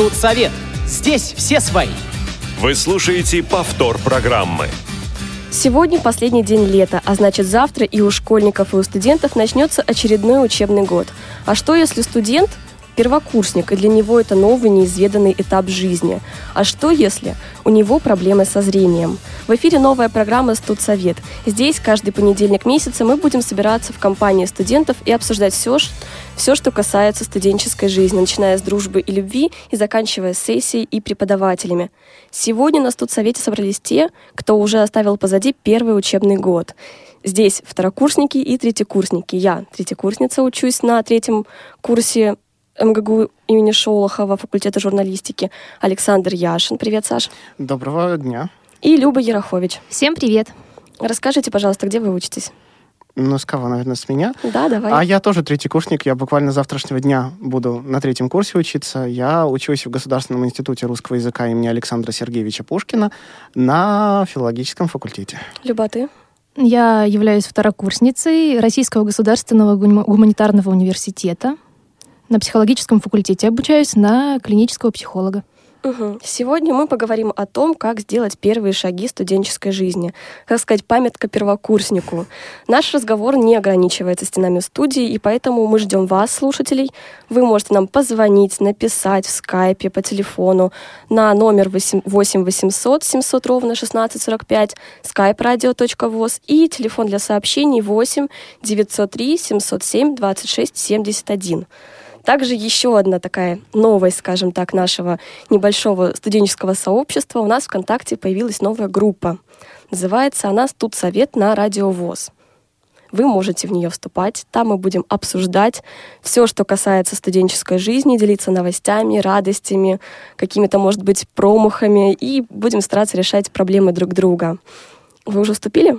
Студсовет. Здесь все свои. Вы слушаете повтор программы. Сегодня последний день лета, а значит завтра и у школьников, и у студентов начнется очередной учебный год. А что если студент первокурсник, и для него это новый неизведанный этап жизни. А что если у него проблемы со зрением? В эфире новая программа «Студсовет». Здесь каждый понедельник месяца мы будем собираться в компании студентов и обсуждать все, все, что касается студенческой жизни, начиная с дружбы и любви и заканчивая сессией и преподавателями. Сегодня на студсовете собрались те, кто уже оставил позади первый учебный год. Здесь второкурсники и третьекурсники. Я, третьекурсница, учусь на третьем курсе МГГУ имени Шолохова, факультета журналистики, Александр Яшин. Привет, Саш. Доброго дня. И Люба Ярохович. Всем привет. Расскажите, пожалуйста, где вы учитесь? Ну, с кого, наверное, с меня? Да, давай. А я тоже третий курсник. Я буквально завтрашнего дня буду на третьем курсе учиться. Я учусь в Государственном институте русского языка имени Александра Сергеевича Пушкина на филологическом факультете. Люба, ты? Я являюсь второкурсницей Российского государственного гуманитарного университета. На психологическом факультете обучаюсь на клинического психолога. Угу. Сегодня мы поговорим о том, как сделать первые шаги студенческой жизни. Как сказать, памятка первокурснику. Наш разговор не ограничивается стенами студии, и поэтому мы ждем вас, слушателей. Вы можете нам позвонить, написать в скайпе, по телефону на номер 8 800 700 ровно 1645, skype-radio.voz и телефон для сообщений 8 903 707 26 71. Также еще одна такая новость, скажем так, нашего небольшого студенческого сообщества. У нас в ВКонтакте появилась новая группа. Называется она «Студсовет на Радио ВОЗ». Вы можете в нее вступать. Там мы будем обсуждать все, что касается студенческой жизни, делиться новостями, радостями, какими-то, может быть, промахами, и будем стараться решать проблемы друг друга. Вы уже вступили?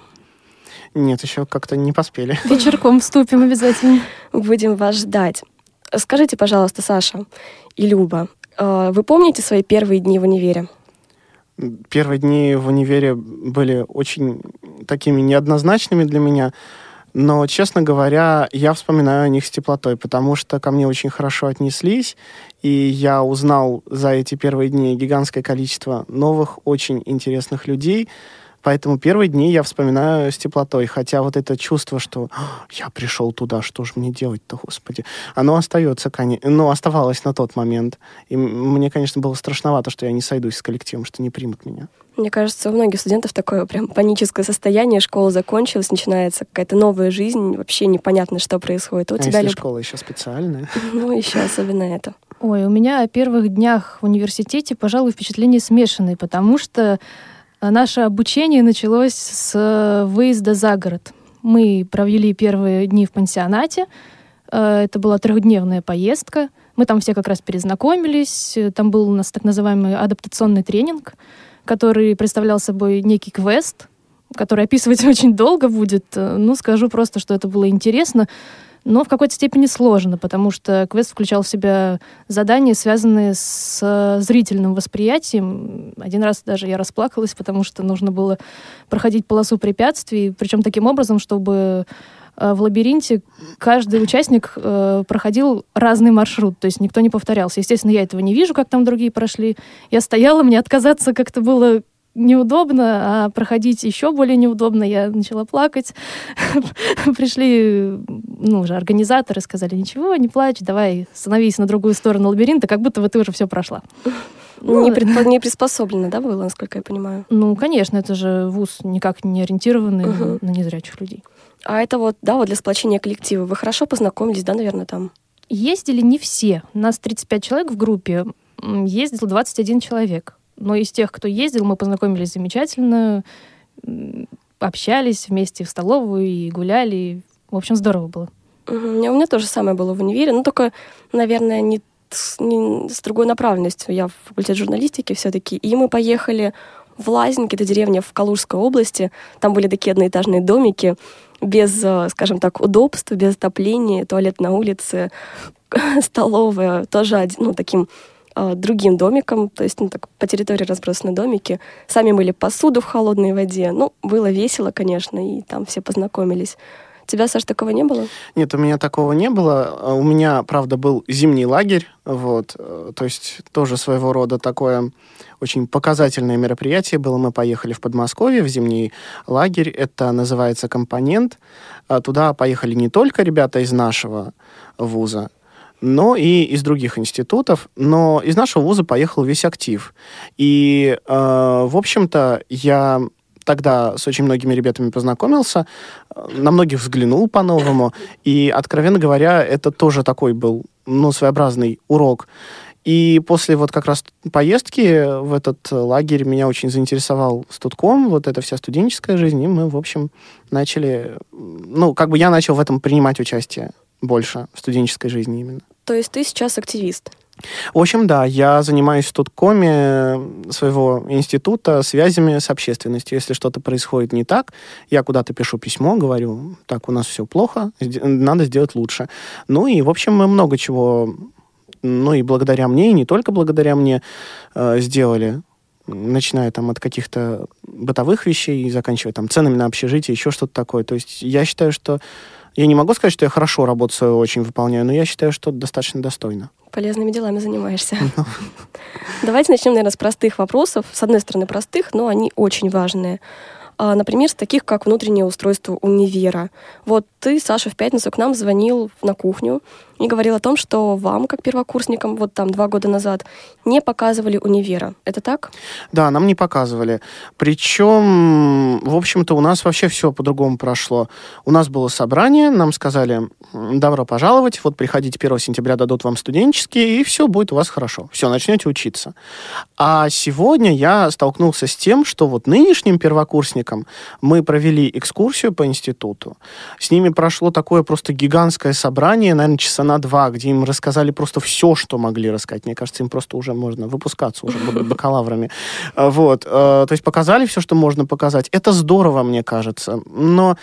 Нет, еще как-то не поспели. Вечерком вступим обязательно. Будем вас ждать. Скажите, пожалуйста, Саша и Люба, э, вы помните свои первые дни в универе? Первые дни в универе были очень такими неоднозначными для меня, но, честно говоря, я вспоминаю о них с теплотой, потому что ко мне очень хорошо отнеслись, и я узнал за эти первые дни гигантское количество новых, очень интересных людей, Поэтому первые дни я вспоминаю с теплотой. Хотя вот это чувство, что «А, я пришел туда, что же мне делать-то, господи, оно остается, конечно, ну, оставалось на тот момент. И мне, конечно, было страшновато, что я не сойдусь с коллективом, что не примут меня. Мне кажется, у многих студентов такое прям паническое состояние. Школа закончилась, начинается какая-то новая жизнь, вообще непонятно, что происходит. У а тебя если Люб... школа еще специальная? Ну, еще особенно это. Ой, у меня о первых днях в университете, пожалуй, впечатления смешанные, потому что Наше обучение началось с э, выезда за город. Мы провели первые дни в пансионате. Э, это была трехдневная поездка. Мы там все как раз перезнакомились. Там был у нас так называемый адаптационный тренинг, который представлял собой некий квест, который описывать очень долго будет. Ну, скажу просто, что это было интересно но в какой-то степени сложно, потому что квест включал в себя задания, связанные с зрительным восприятием. Один раз даже я расплакалась, потому что нужно было проходить полосу препятствий, причем таким образом, чтобы э, в лабиринте каждый участник э, проходил разный маршрут, то есть никто не повторялся. Естественно, я этого не вижу, как там другие прошли. Я стояла, мне отказаться как-то было неудобно, а проходить еще более неудобно. Я начала плакать. Пришли, ну, уже организаторы сказали, ничего, не плачь, давай становись на другую сторону лабиринта, как будто бы ты уже все прошла. Ну, не, предпо- не приспособлено, да, было, насколько я понимаю? Ну, конечно, это же вуз никак не ориентированный угу. на незрячих людей. А это вот, да, вот для сплочения коллектива. Вы хорошо познакомились, да, наверное, там? Ездили не все. У нас 35 человек в группе, ездил 21 человек. Но из тех, кто ездил, мы познакомились замечательно, общались вместе в столовую и гуляли. В общем, здорово было. У меня, тоже самое было в универе, но только, наверное, не, не с другой направленностью. Я в факультет журналистики все-таки. И мы поехали в Лазинки, это деревня в Калужской области. Там были такие одноэтажные домики без, э, скажем так, удобств, без отопления, туалет на улице, столовая, тоже ну, таким другим домикам, то есть ну, так, по территории разбросаны домики. Сами мыли посуду в холодной воде. Ну, было весело, конечно, и там все познакомились. тебя, Саш, такого не было? Нет, у меня такого не было. А У меня, правда, был зимний лагерь, вот, э, то есть тоже своего рода такое очень показательное мероприятие было. Мы поехали в Подмосковье в зимний лагерь, это называется «Компонент». А Туда поехали не только ребята из нашего вуза, но и из других институтов. Но из нашего вуза поехал весь актив. И, э, в общем-то, я тогда с очень многими ребятами познакомился, э, на многих взглянул по-новому. И, откровенно говоря, это тоже такой был, ну, своеобразный урок. И после вот как раз поездки в этот лагерь меня очень заинтересовал студком, вот эта вся студенческая жизнь, и мы, в общем, начали, ну, как бы я начал в этом принимать участие больше в студенческой жизни именно. То есть ты сейчас активист. В общем, да, я занимаюсь в студкоме своего института связями с общественностью. Если что-то происходит не так, я куда-то пишу письмо, говорю, так, у нас все плохо, надо сделать лучше. Ну и, в общем, мы много чего, ну и благодаря мне, и не только благодаря мне, э, сделали начиная там от каких-то бытовых вещей и заканчивая там ценами на общежитие, еще что-то такое. То есть я считаю, что я не могу сказать, что я хорошо работу свою очень выполняю, но я считаю, что достаточно достойно. Полезными делами занимаешься. Давайте начнем, наверное, с простых вопросов. С одной стороны, простых, но они очень важные. А, Например, с таких, как внутреннее устройство универа. Вот ты, Саша, в пятницу к нам звонил на кухню и говорил о том, что вам, как первокурсникам, вот там два года назад, не показывали универа. Это так? Да, нам не показывали. Причем, в общем-то, у нас вообще все по-другому прошло. У нас было собрание, нам сказали, «М, добро пожаловать, вот приходите 1 сентября, дадут вам студенческие, и все будет у вас хорошо. Все, начнете учиться. А сегодня я столкнулся с тем, что вот нынешним первокурсникам мы провели экскурсию по институту. С ними прошло такое просто гигантское собрание, наверное, часа на два, где им рассказали просто все, что могли рассказать. Мне кажется, им просто уже можно выпускаться, уже будут бакалаврами. А, Вот. э, То есть показали все, что можно показать. Это здорово, мне кажется. Но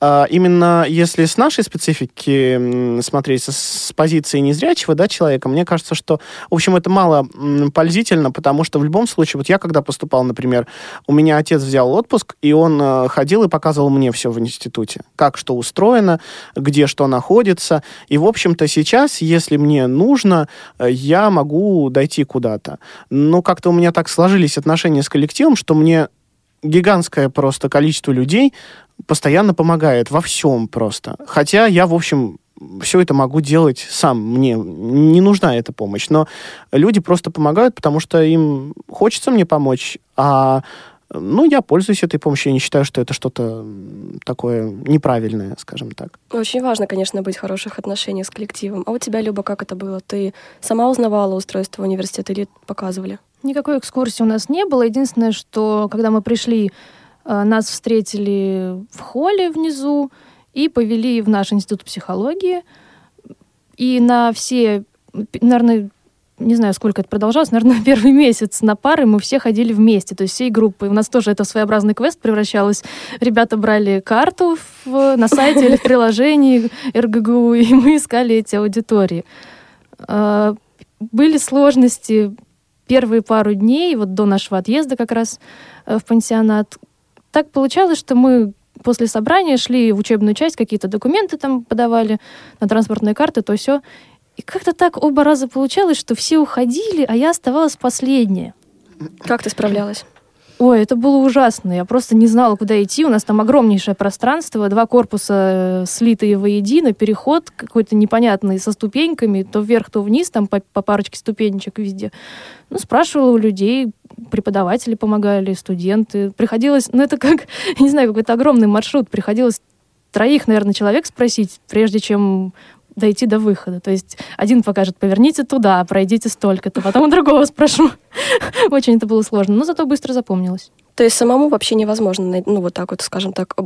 а, именно если с нашей специфики смотреть, с, позиции незрячего да, человека, мне кажется, что, в общем, это мало пользительно, потому что в любом случае, вот я когда поступал, например, у меня отец взял отпуск, и он э, ходил и показывал мне все в институте, как что устроено, где что находится. И, в общем-то, сейчас, если мне нужно, э, я могу дойти куда-то. Но как-то у меня так сложились отношения с коллективом, что мне гигантское просто количество людей постоянно помогает во всем просто. Хотя я, в общем, все это могу делать сам. Мне не нужна эта помощь. Но люди просто помогают, потому что им хочется мне помочь, а ну, я пользуюсь этой помощью. Я не считаю, что это что-то такое неправильное, скажем так. Очень важно, конечно, быть в хороших отношениях с коллективом. А у тебя, Люба, как это было? Ты сама узнавала устройство университета или показывали? Никакой экскурсии у нас не было. Единственное, что когда мы пришли, э, нас встретили в холле внизу и повели в наш институт психологии. И на все, наверное, не знаю, сколько это продолжалось, наверное, первый месяц на пары мы все ходили вместе, то есть всей группой. У нас тоже это в своеобразный квест превращалось. Ребята брали карту в- на сайте или в приложении РГГУ, и мы искали эти аудитории. А, Были сложности первые пару дней, вот до нашего отъезда как раз э, в пансионат. Так получалось, что мы после собрания шли в учебную часть, какие-то документы там подавали на транспортные карты, то все. И как-то так оба раза получалось, что все уходили, а я оставалась последняя. Как ты справлялась? Ой, это было ужасно. Я просто не знала, куда идти. У нас там огромнейшее пространство, два корпуса э, слитые воедино, переход какой-то непонятный со ступеньками, то вверх, то вниз, там по, по парочке ступенечек везде. Ну, спрашивала у людей, преподаватели помогали, студенты. Приходилось, ну, это как, не знаю, какой-то огромный маршрут. Приходилось троих, наверное, человек спросить, прежде чем дойти до выхода. То есть один покажет, поверните туда, пройдите столько-то, потом у другого спрошу. Очень это было сложно, но зато быстро запомнилось. То есть самому вообще невозможно, ну, вот так вот, скажем так,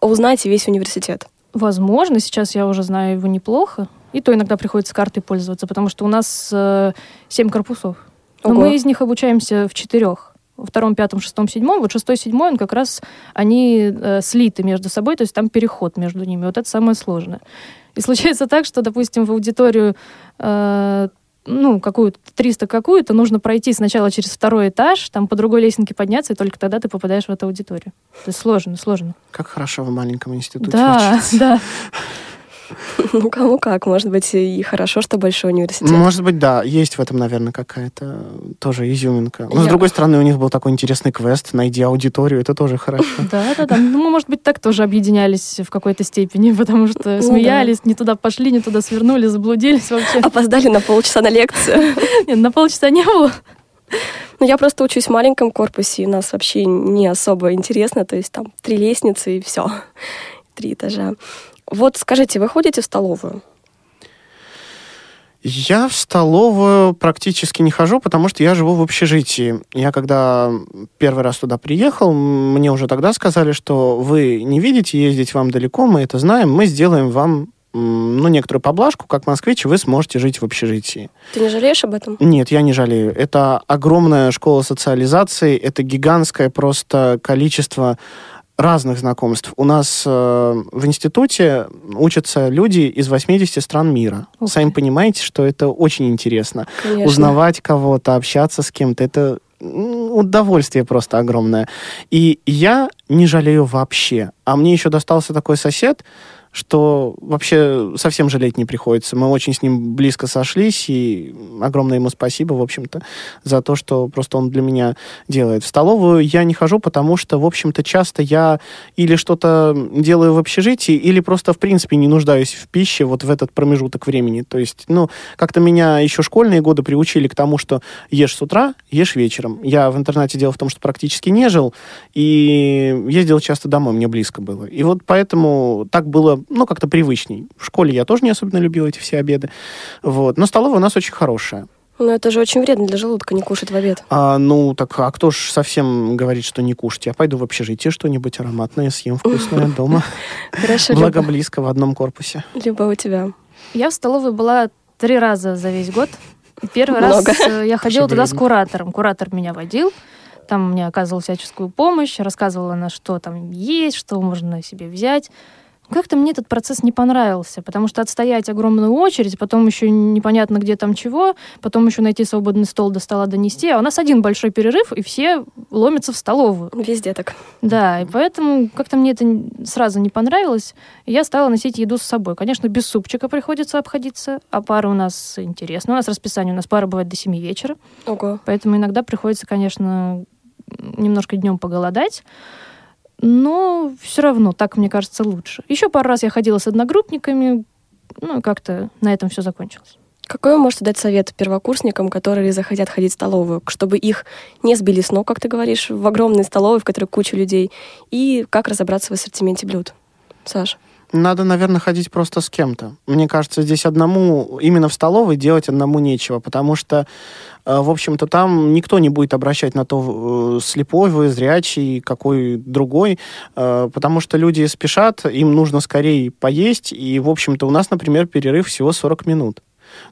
узнать весь университет. Возможно, сейчас я уже знаю его неплохо. И то иногда приходится картой пользоваться, потому что у нас э, семь корпусов. Но Ого. мы из них обучаемся в четырех. Во втором, пятом, шестом, седьмом. Вот шестой, седьмой, он как раз, они э, слиты между собой, то есть там переход между ними. Вот это самое сложное. И случается так, что, допустим, в аудиторию э, ну, какую-то 300 какую-то, нужно пройти сначала через второй этаж, там по другой лестнике подняться, и только тогда ты попадаешь в эту аудиторию. Это сложно, сложно. Как хорошо в маленьком институте Да, учиться. да. Ну, кому как. Может быть, и хорошо, что большой университет. Может быть, да, есть в этом, наверное, какая-то тоже изюминка. Но, с Я- другой стороны, у них был такой интересный квест «Найди аудиторию», это тоже хорошо. Да, да, да. Ну, мы, может быть, так тоже объединялись в какой-то степени, потому что смеялись, не туда пошли, не туда свернули, заблудились вообще. Опоздали на полчаса на лекцию. Нет, на полчаса не было. Ну, я просто учусь в маленьком корпусе, и нас вообще не особо интересно. То есть там три лестницы и все. Три этажа. Вот скажите, вы ходите в столовую? Я в столовую практически не хожу, потому что я живу в общежитии. Я когда первый раз туда приехал, мне уже тогда сказали, что вы не видите, ездить вам далеко, мы это знаем, мы сделаем вам ну, некоторую поблажку, как москвич, вы сможете жить в общежитии. Ты не жалеешь об этом? Нет, я не жалею. Это огромная школа социализации, это гигантское просто количество разных знакомств. У нас э, в институте учатся люди из 80 стран мира. Ух Сами понимаете, что это очень интересно. Конечно. Узнавать кого-то, общаться с кем-то, это м, удовольствие просто огромное. И я не жалею вообще. А мне еще достался такой сосед, что вообще совсем жалеть не приходится. Мы очень с ним близко сошлись, и огромное ему спасибо, в общем-то, за то, что просто он для меня делает. В столовую я не хожу, потому что, в общем-то, часто я или что-то делаю в общежитии, или просто, в принципе, не нуждаюсь в пище вот в этот промежуток времени. То есть, ну, как-то меня еще школьные годы приучили к тому, что ешь с утра, ешь вечером. Я в интернате дело в том, что практически не жил, и ездил часто домой, мне близко было. И вот поэтому так было, ну, как-то привычней. В школе я тоже не особенно любил эти все обеды. Вот. Но столовая у нас очень хорошая. Ну, это же очень вредно для желудка не кушать в обед. А, ну, так, а кто ж совсем говорит, что не кушать? Я пойду в общежитие что-нибудь ароматное, съем вкусное дома. Хорошо, Благо близко в одном корпусе. Люба, у тебя. Я в столовой была три раза за весь год. Первый Много. раз э, я ходила туда с куратором. Куратор меня водил. Там мне оказывал всяческую помощь, рассказывала она, что там есть, что можно себе взять. Как-то мне этот процесс не понравился, потому что отстоять огромную очередь, потом еще непонятно, где там чего, потом еще найти свободный стол до стола донести. А у нас один большой перерыв, и все ломятся в столовую. Везде так. Да, и поэтому как-то мне это сразу не понравилось. И я стала носить еду с собой. Конечно, без супчика приходится обходиться, а пары у нас интересно. У нас расписание, у нас пара бывает до 7 вечера, Ого. поэтому иногда приходится, конечно, немножко днем поголодать. Но все равно, так, мне кажется, лучше. Еще пару раз я ходила с одногруппниками, ну, как-то на этом все закончилось. Какой вы можете дать совет первокурсникам, которые захотят ходить в столовую, чтобы их не сбили с ног, как ты говоришь, в огромной столовой, в которой куча людей, и как разобраться в ассортименте блюд? Саш. Надо, наверное, ходить просто с кем-то. Мне кажется, здесь одному, именно в столовой, делать одному нечего, потому что, э, в общем-то, там никто не будет обращать на то, э, слепой вы, зрячий, какой другой, э, потому что люди спешат, им нужно скорее поесть, и, в общем-то, у нас, например, перерыв всего 40 минут.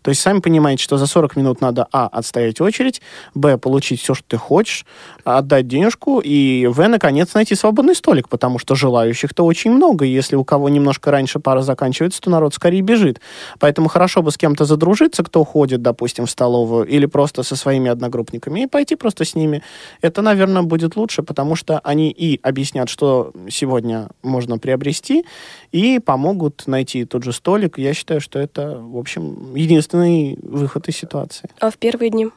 То есть сами понимаете, что за 40 минут надо, а, отстоять очередь, б, получить все, что ты хочешь, отдать денежку, и в, наконец, найти свободный столик, потому что желающих-то очень много, и если у кого немножко раньше пара заканчивается, то народ скорее бежит. Поэтому хорошо бы с кем-то задружиться, кто ходит, допустим, в столовую, или просто со своими одногруппниками, и пойти просто с ними. Это, наверное, будет лучше, потому что они и объяснят, что сегодня можно приобрести, и помогут найти тот же столик. Я считаю, что это, в общем, единственный выход из ситуации. А в первые дни?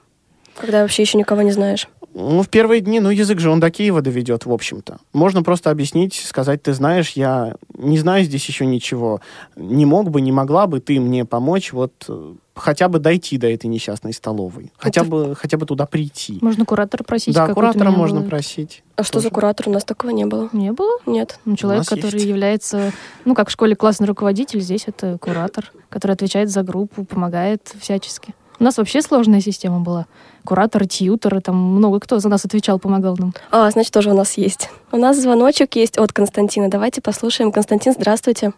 Когда вообще еще никого не знаешь. Ну, в первые дни, ну, язык же он до Киева доведет, в общем-то. Можно просто объяснить, сказать, ты знаешь, я не знаю здесь еще ничего. Не мог бы, не могла бы ты мне помочь вот э, хотя бы дойти до этой несчастной столовой. Хотя, Это- бы, хотя бы туда прийти. Можно куратора просить. да, куратора можно было. просить. А что за Тоже. куратор? У нас такого не было. Не было? Нет. Ну, человек, который есть. является, ну, как в школе классный руководитель, здесь это куратор, который отвечает за группу, помогает всячески. У нас вообще сложная система была. Кураторы, тьюторы, там много кто за нас отвечал, помогал нам. А, значит, тоже у нас есть. У нас звоночек есть от Константина. Давайте послушаем. Константин, здравствуйте.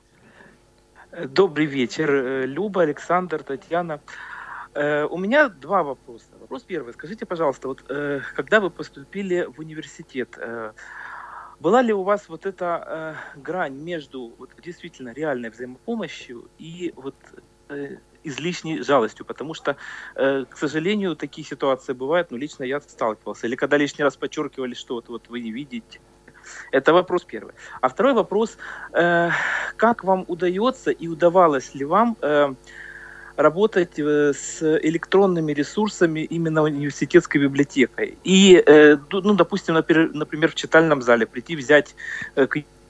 Добрый вечер, э, Люба, Александр, Татьяна. Э, У меня два вопроса. Вопрос первый. Скажите, пожалуйста, вот э, когда вы поступили в университет, была ли у вас вот эта грань между вот, действительно реальной взаимопомощью и вот излишней жалостью, потому что, э, к сожалению, такие ситуации бывают, но лично я сталкивался. Или когда лишний раз подчеркивали, что вот, вот вы не видите. Это вопрос первый. А второй вопрос, э, как вам удается и удавалось ли вам э, работать э, с электронными ресурсами именно университетской библиотекой. И, э, ну, допустим, например, в читальном зале прийти взять э,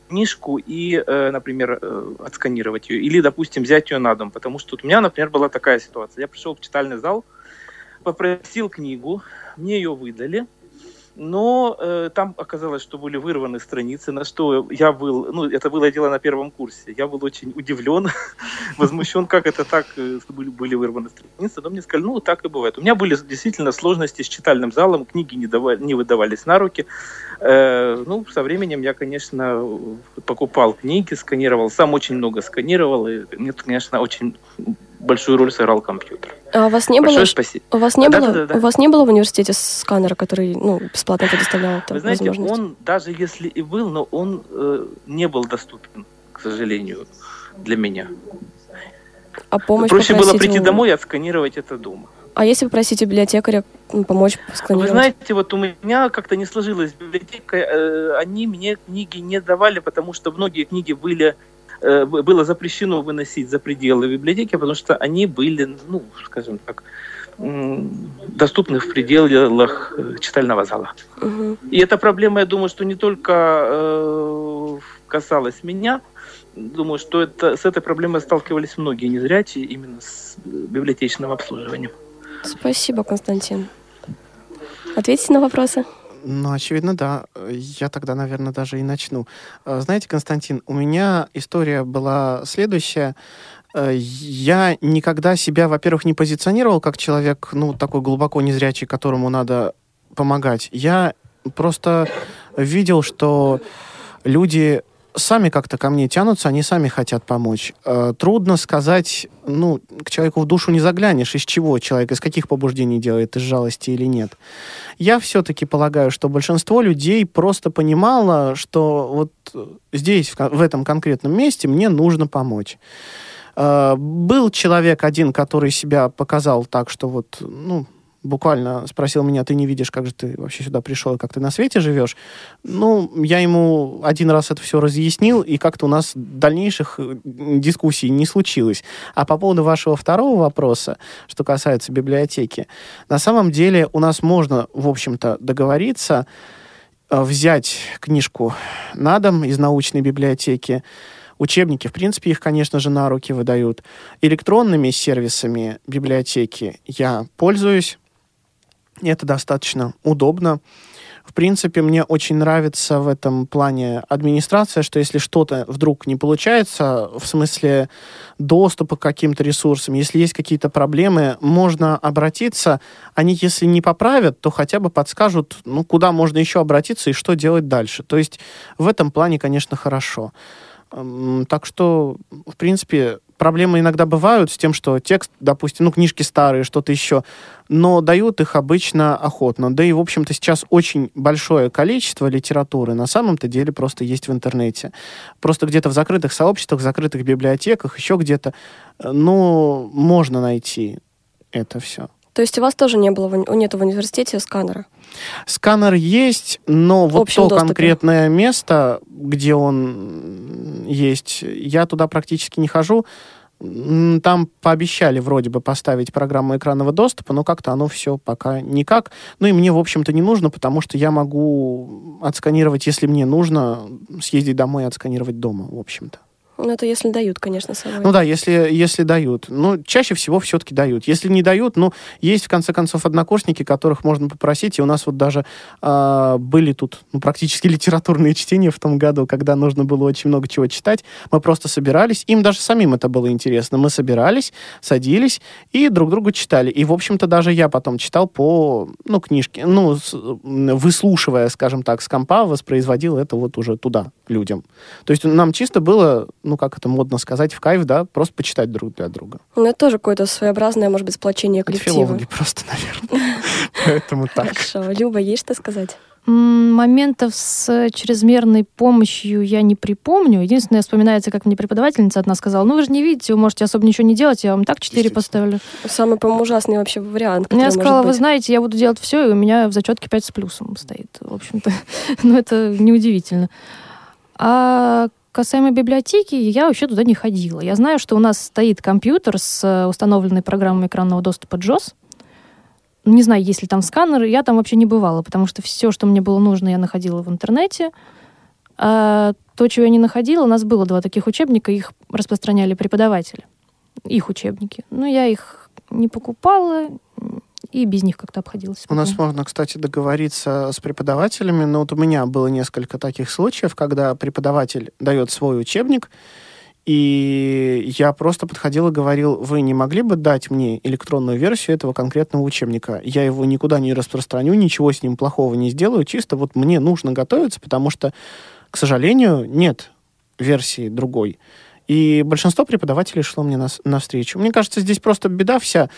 книжку и, например, отсканировать ее. Или, допустим, взять ее на дом. Потому что у меня, например, была такая ситуация. Я пришел в читальный зал, попросил книгу, мне ее выдали – но э, там оказалось, что были вырваны страницы, на что я был, ну, это было дело на первом курсе, я был очень удивлен, возмущен, как это так, э, были, были вырваны страницы, но мне сказали, ну, так и бывает. У меня были действительно сложности с читальным залом, книги не, давали, не выдавались на руки, э, ну, со временем я, конечно, покупал книги, сканировал, сам очень много сканировал, и мне, конечно, очень большую роль сыграл компьютер. А у вас не Большое было? спасибо. У вас не да, было? Да, да, да. У вас не было в университете сканера, который ну, бесплатно предоставлял Вы знаете, возможность? он даже если и был, но он э, не был доступен, к сожалению, для меня. А помощь Проще было прийти у... домой и отсканировать это дома. А если попросить библиотекаря помочь сканировать? Вы знаете, вот у меня как-то не сложилось библиотека, э, они мне книги не давали, потому что многие книги были было запрещено выносить за пределы библиотеки, потому что они были, ну, скажем так, доступны в пределах э, читального зала. Угу. И эта проблема, я думаю, что не только э, касалась меня, думаю, что это, с этой проблемой сталкивались многие незрячие именно с библиотечным обслуживанием. Спасибо, Константин. Ответьте на вопросы. Ну, очевидно, да. Я тогда, наверное, даже и начну. Э, знаете, Константин, у меня история была следующая. Э, я никогда себя, во-первых, не позиционировал как человек, ну, такой глубоко незрячий, которому надо помогать. Я просто видел, что люди сами как-то ко мне тянутся, они сами хотят помочь. Э, трудно сказать, ну, к человеку в душу не заглянешь, из чего человек, из каких побуждений делает, из жалости или нет. Я все-таки полагаю, что большинство людей просто понимало, что вот здесь, в этом конкретном месте, мне нужно помочь. Э, был человек один, который себя показал так, что вот, ну, буквально спросил меня, ты не видишь, как же ты вообще сюда пришел, как ты на свете живешь. Ну, я ему один раз это все разъяснил, и как-то у нас дальнейших э, дискуссий не случилось. А по поводу вашего второго вопроса, что касается библиотеки, на самом деле у нас можно, в общем-то, договориться, э, взять книжку на дом из научной библиотеки, Учебники, в принципе, их, конечно же, на руки выдают. Электронными сервисами библиотеки я пользуюсь. Это достаточно удобно. В принципе, мне очень нравится в этом плане администрация, что если что-то вдруг не получается, в смысле доступа к каким-то ресурсам, если есть какие-то проблемы, можно обратиться. Они, если не поправят, то хотя бы подскажут, ну, куда можно еще обратиться и что делать дальше. То есть в этом плане, конечно, хорошо. Так что, в принципе, проблемы иногда бывают с тем, что текст, допустим, ну, книжки старые, что-то еще, но дают их обычно охотно. Да и, в общем-то, сейчас очень большое количество литературы на самом-то деле просто есть в интернете. Просто где-то в закрытых сообществах, в закрытых библиотеках, еще где-то, э, ну, можно найти это все. То есть у вас тоже не было, нет в университете сканера? Сканер есть, но В вот то доступе. конкретное место, где он есть, я туда практически не хожу. Там пообещали вроде бы поставить программу экранного доступа, но как-то оно все пока никак. Ну и мне, в общем-то, не нужно, потому что я могу отсканировать, если мне нужно, съездить домой и отсканировать дома, в общем-то. Ну, это если дают, конечно, с собой. Ну да, если, если дают. Ну, чаще всего все-таки дают. Если не дают, ну, есть, в конце концов, однокурсники, которых можно попросить. И у нас вот даже а, были тут ну, практически литературные чтения в том году, когда нужно было очень много чего читать. Мы просто собирались. Им даже самим это было интересно. Мы собирались, садились и друг другу читали. И, в общем-то, даже я потом читал по, ну, книжке, ну, с- выслушивая, скажем так, с компа, воспроизводил это вот уже туда, людям. То есть нам чисто было, ну, как это модно сказать, в кайф, да, просто почитать друг для друга. Ну, это тоже какое-то своеобразное, может быть, сплочение Это коллектива. филологи просто, наверное. Поэтому так. Хорошо. Люба, есть что сказать? Моментов с чрезмерной помощью я не припомню. Единственное, вспоминается, как мне преподавательница одна сказала, ну вы же не видите, вы можете особо ничего не делать, я вам так 4 поставлю. Самый, по-моему, ужасный вообще вариант. Я сказала, вы знаете, я буду делать все, и у меня в зачетке 5 с плюсом стоит. В общем-то, ну это неудивительно. А касаемо библиотеки, я вообще туда не ходила. Я знаю, что у нас стоит компьютер с установленной программой экранного доступа JOS, не знаю, есть ли там сканеры, я там вообще не бывала, потому что все, что мне было нужно, я находила в интернете. А то, чего я не находила, у нас было два таких учебника, их распространяли преподаватели. Их учебники. Но я их не покупала, и без них как-то обходилась. У нас можно, кстати, договориться с преподавателями, но вот у меня было несколько таких случаев, когда преподаватель дает свой учебник, и я просто подходил и говорил, вы не могли бы дать мне электронную версию этого конкретного учебника? Я его никуда не распространю, ничего с ним плохого не сделаю, чисто вот мне нужно готовиться, потому что, к сожалению, нет версии другой. И большинство преподавателей шло мне навстречу. Мне кажется, здесь просто беда вся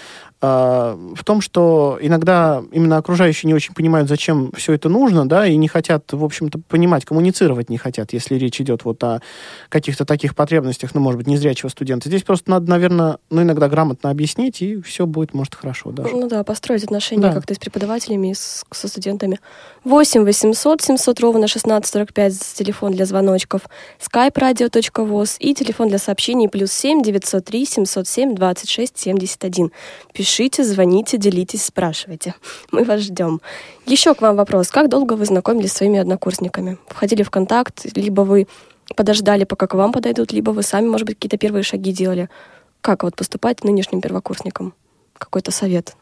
в том, что иногда именно окружающие не очень понимают, зачем все это нужно, да, и не хотят, в общем-то, понимать, коммуницировать не хотят, если речь идет вот о каких-то таких потребностях, ну, может быть, незрячего студента. Здесь просто надо, наверное, ну, иногда грамотно объяснить, и все будет, может, хорошо даже. Ну да, построить отношения да. как-то с преподавателями и с, со студентами. 8 800 700 ровно 1645 телефон для звоночков, skype radio.voz и телефон телефон для сообщений плюс 7 903 707 26 71. Пишите, звоните, делитесь, спрашивайте. Мы вас ждем. Еще к вам вопрос. Как долго вы знакомились с своими однокурсниками? Входили в контакт, либо вы подождали, пока к вам подойдут, либо вы сами, может быть, какие-то первые шаги делали? Как вот поступать нынешним первокурсникам? Какой-то совет?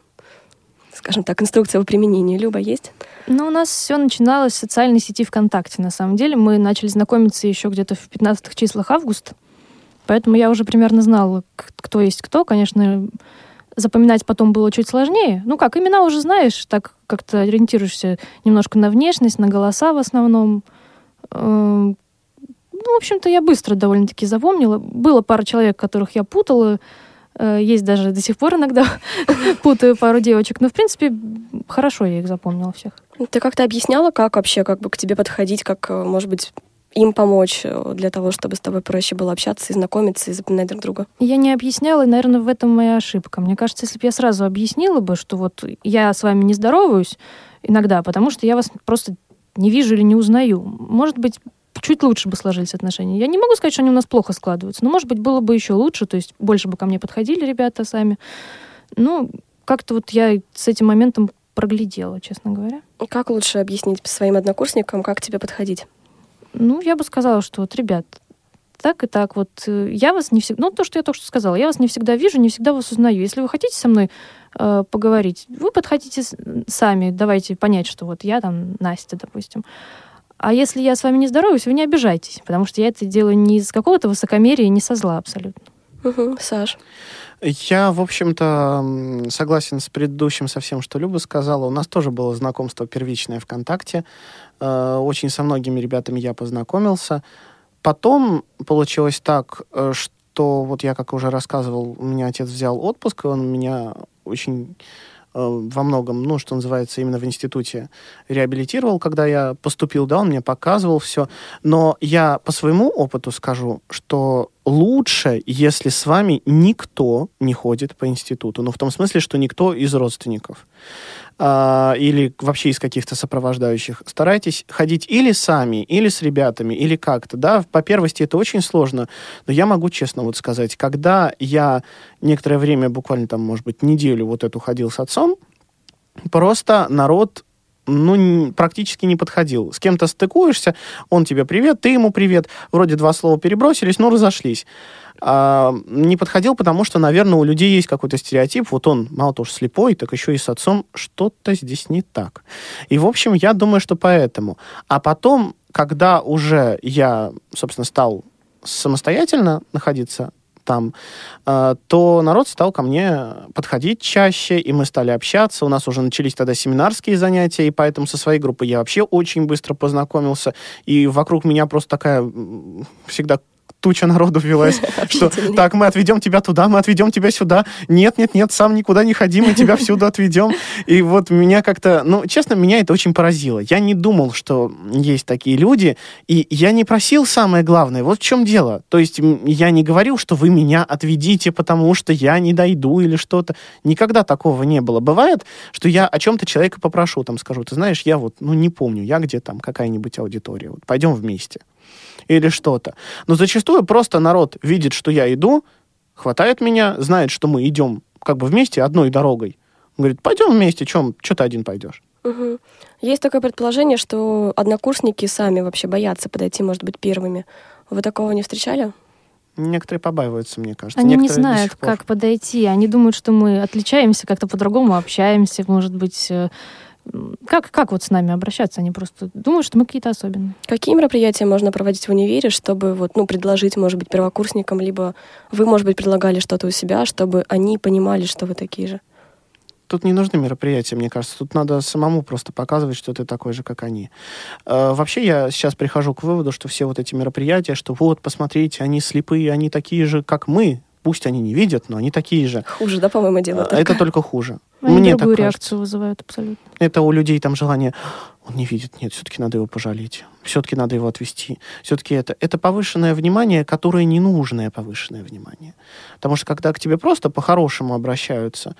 скажем так, инструкция по применению. Люба, есть? Ну, у нас все начиналось с социальной сети ВКонтакте, на самом деле. Мы начали знакомиться еще где-то в 15 числах августа. Поэтому я уже примерно знала, кто есть кто. Конечно, запоминать потом было чуть сложнее. Ну как, имена уже знаешь, так как-то ориентируешься немножко на внешность, на голоса в основном. Эм, ну, в общем-то, я быстро довольно-таки запомнила. Было пара человек, которых я путала. Э, есть даже до сих пор иногда путаю пару девочек. Но, в принципе, хорошо я их запомнила всех. Ты как-то объясняла, как вообще как бы к тебе подходить, как, э, может быть, им помочь э, для того, чтобы с тобой проще было общаться и знакомиться и запоминать друг друга? Я не объясняла, и, наверное, в этом моя ошибка. Мне кажется, если бы я сразу объяснила бы, что вот я с вами не здороваюсь иногда, потому что я вас просто не вижу или не узнаю. Может быть, чуть лучше бы сложились отношения. Я не могу сказать, что они у нас плохо складываются, но, может быть, было бы еще лучше, то есть больше бы ко мне подходили ребята сами. Ну, как-то вот я с этим моментом проглядела, честно говоря. Как лучше объяснить своим однокурсникам, как тебе подходить? Ну, я бы сказала, что вот, ребят, так и так вот, э, я вас не всегда, ну, то, что я только что сказала, я вас не всегда вижу, не всегда вас узнаю. Если вы хотите со мной э, поговорить, вы подходите сами, давайте понять, что вот я там Настя, допустим. А если я с вами не здороваюсь, вы не обижайтесь, потому что я это делаю не из какого-то высокомерия, не со зла абсолютно. Угу, Саш. Я, в общем-то, согласен с предыдущим со всем, что Люба сказала. У нас тоже было знакомство первичное ВКонтакте. Э, очень со многими ребятами я познакомился. Потом получилось так, э, что вот я, как уже рассказывал, у меня отец взял отпуск, и он меня очень э, во многом, ну, что называется, именно в институте реабилитировал, когда я поступил, да, он мне показывал все. Но я по своему опыту скажу, что лучше, если с вами никто не ходит по институту. Ну, в том смысле, что никто из родственников э, или вообще из каких-то сопровождающих. Старайтесь ходить или сами, или с ребятами, или как-то. Да, по первости это очень сложно, но я могу честно вот сказать, когда я некоторое время, буквально там, может быть, неделю вот эту ходил с отцом, просто народ ну, практически не подходил. С кем-то стыкуешься, он тебе привет, ты ему привет, вроде два слова перебросились, но разошлись. А, не подходил, потому что, наверное, у людей есть какой-то стереотип, вот он мало того, что слепой, так еще и с отцом, что-то здесь не так. И, в общем, я думаю, что поэтому. А потом, когда уже я, собственно, стал самостоятельно находиться там, э, то народ стал ко мне подходить чаще, и мы стали общаться. У нас уже начались тогда семинарские занятия, и поэтому со своей группой я вообще очень быстро познакомился. И вокруг меня просто такая всегда туча народу велась, что так, мы отведем тебя туда, мы отведем тебя сюда. Нет, нет, нет, сам никуда не ходи, мы тебя всюду отведем. И вот меня как-то, ну, честно, меня это очень поразило. Я не думал, что есть такие люди, и я не просил самое главное. Вот в чем дело. То есть я не говорил, что вы меня отведите, потому что я не дойду или что-то. Никогда такого не было. Бывает, что я о чем-то человека попрошу, там скажу, ты знаешь, я вот, ну, не помню, я где там, какая-нибудь аудитория, вот, пойдем вместе. Или что-то. Но зачастую просто народ видит, что я иду, хватает меня, знает, что мы идем как бы вместе одной дорогой. Он говорит, пойдем вместе, чем, что ты один пойдешь? Мгм. Есть такое предположение, что однокурсники сами вообще боятся подойти, может быть, первыми. Вы такого не встречали? Некоторые побаиваются, мне кажется. Они не Некоторые до знают, как подойти. Они думают, что мы отличаемся, как-то по-другому общаемся, может быть. Как, как вот с нами обращаться? Они просто думают, что мы какие-то особенные. Какие мероприятия можно проводить в универе, чтобы вот, ну, предложить, может быть, первокурсникам, либо вы, может быть, предлагали что-то у себя, чтобы они понимали, что вы такие же? Тут не нужны мероприятия, мне кажется. Тут надо самому просто показывать, что ты такой же, как они. Э, вообще, я сейчас прихожу к выводу, что все вот эти мероприятия, что вот, посмотрите, они слепые, они такие же, как мы. Пусть они не видят, но они такие же. Хуже, да, по-моему, дело Э, только? Это только хуже. Они Мне так другую кажется. реакцию вызывают абсолютно. Это у людей там желание, он не видит, нет, все-таки надо его пожалеть, все-таки надо его отвести, все-таки это, это повышенное внимание, которое ненужное повышенное внимание. Потому что когда к тебе просто по-хорошему обращаются,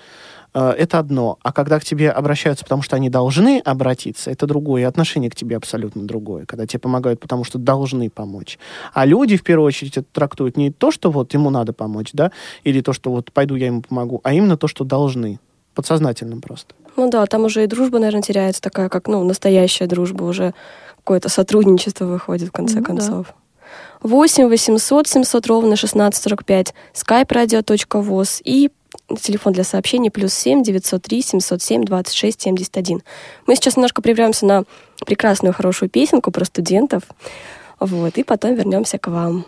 э, это одно, а когда к тебе обращаются, потому что они должны обратиться, это другое, и отношение к тебе абсолютно другое, когда тебе помогают, потому что должны помочь. А люди, в первую очередь, это трактуют не то, что вот ему надо помочь, да, или то, что вот пойду я ему помогу, а именно то, что должны, подсознательным просто. Ну да, там уже и дружба, наверное, теряется такая, как, ну, настоящая дружба, уже какое-то сотрудничество выходит в конце Ну да. концов. 8 800 700 ровно 1645, skype radio.voz и телефон для сообщений плюс 7 903 707 26 71. Мы сейчас немножко прервемся на прекрасную, хорошую песенку про студентов, вот, и потом вернемся к вам.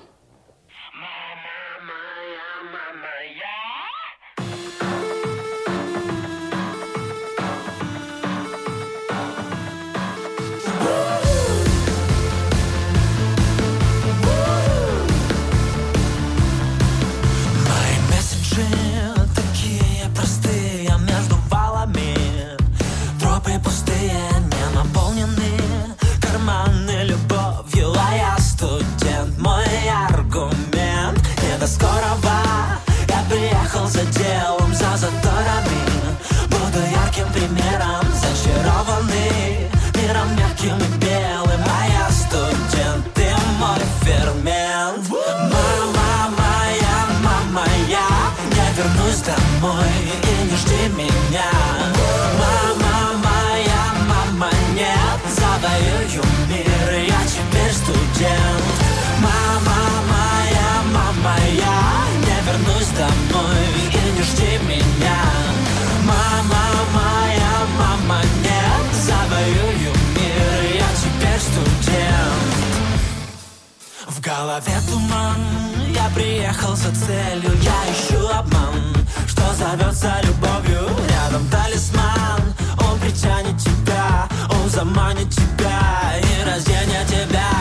Ярким примером, зачарованный Миром мягким и белым, а я студент Ты мой фермент. Мама моя, мама, я Не вернусь домой и не жди меня. Мама моя, мама, нет Завоюю мир, я теперь студент. Мама голове туман, я приехал за целью Я ищу обман, что зовется любовью? Рядом талисман, он притянет тебя Он заманит тебя. И разденет тебя,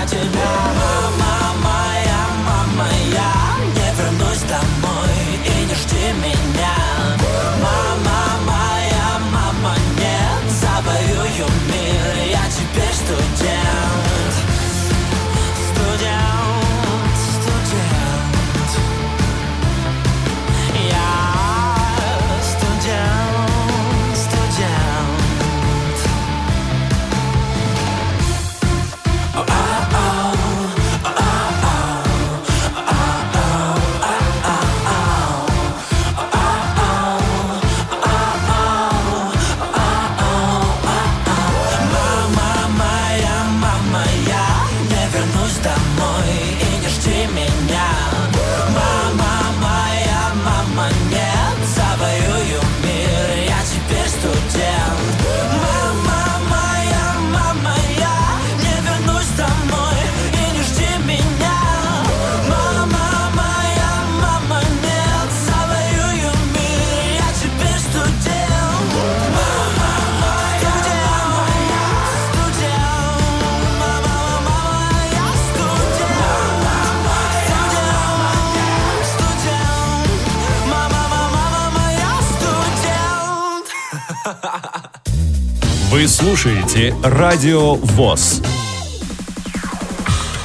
Вы слушаете Радио ВОЗ.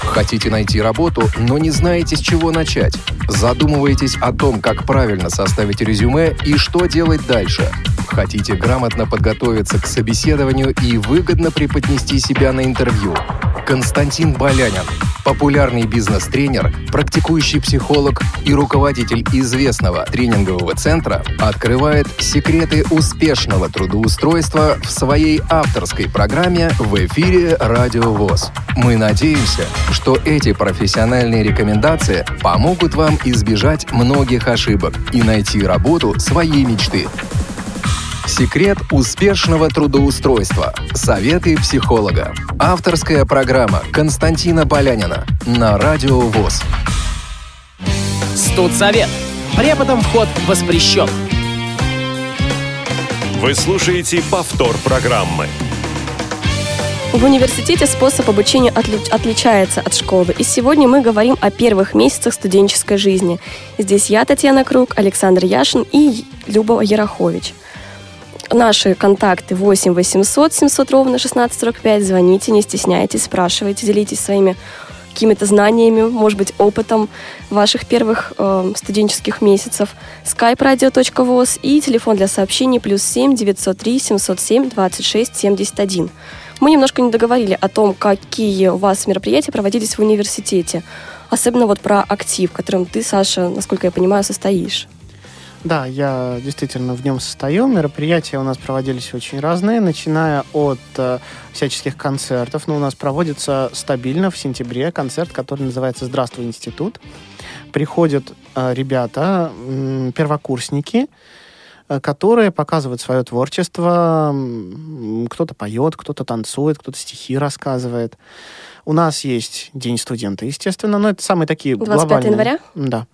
Хотите найти работу, но не знаете, с чего начать? Задумываетесь о том, как правильно составить резюме и что делать дальше? Хотите грамотно подготовиться к собеседованию и выгодно преподнести себя на интервью? Константин Балянин, популярный бизнес-тренер, практикующий психолог и руководитель известного тренингового центра, открывает секреты успешного трудоустройства в своей авторской программе в эфире «Радио ВОЗ». Мы надеемся, что эти профессиональные рекомендации помогут вам избежать многих ошибок и найти работу своей мечты. Секрет успешного трудоустройства. Советы психолога. Авторская программа Константина Полянина на Радио ВОЗ. Студсовет. Преподам вход воспрещен. Вы слушаете повтор программы. В университете способ обучения отли- отличается от школы, и сегодня мы говорим о первых месяцах студенческой жизни. Здесь я, Татьяна Круг, Александр Яшин и Люба Ярохович. Наши контакты 8 800 700 ровно 1645. Звоните, не стесняйтесь, спрашивайте, делитесь своими какими-то знаниями, может быть, опытом ваших первых э, студенческих месяцев. skype radio.voz и телефон для сообщений плюс 7 903 707 26 71. Мы немножко не договорили о том, какие у вас мероприятия проводились в университете. Особенно вот про актив, в котором ты, Саша, насколько я понимаю, состоишь. Да, я действительно в нем состою. Мероприятия у нас проводились очень разные, начиная от э, всяческих концертов. Но у нас проводится стабильно в сентябре концерт, который называется «Здравствуй, институт». Приходят э, ребята, м, первокурсники, э, которые показывают свое творчество. Кто-то поет, кто-то танцует, кто-то стихи рассказывает. У нас есть День студента, естественно, но это самые такие 25 глобальные. января? Да.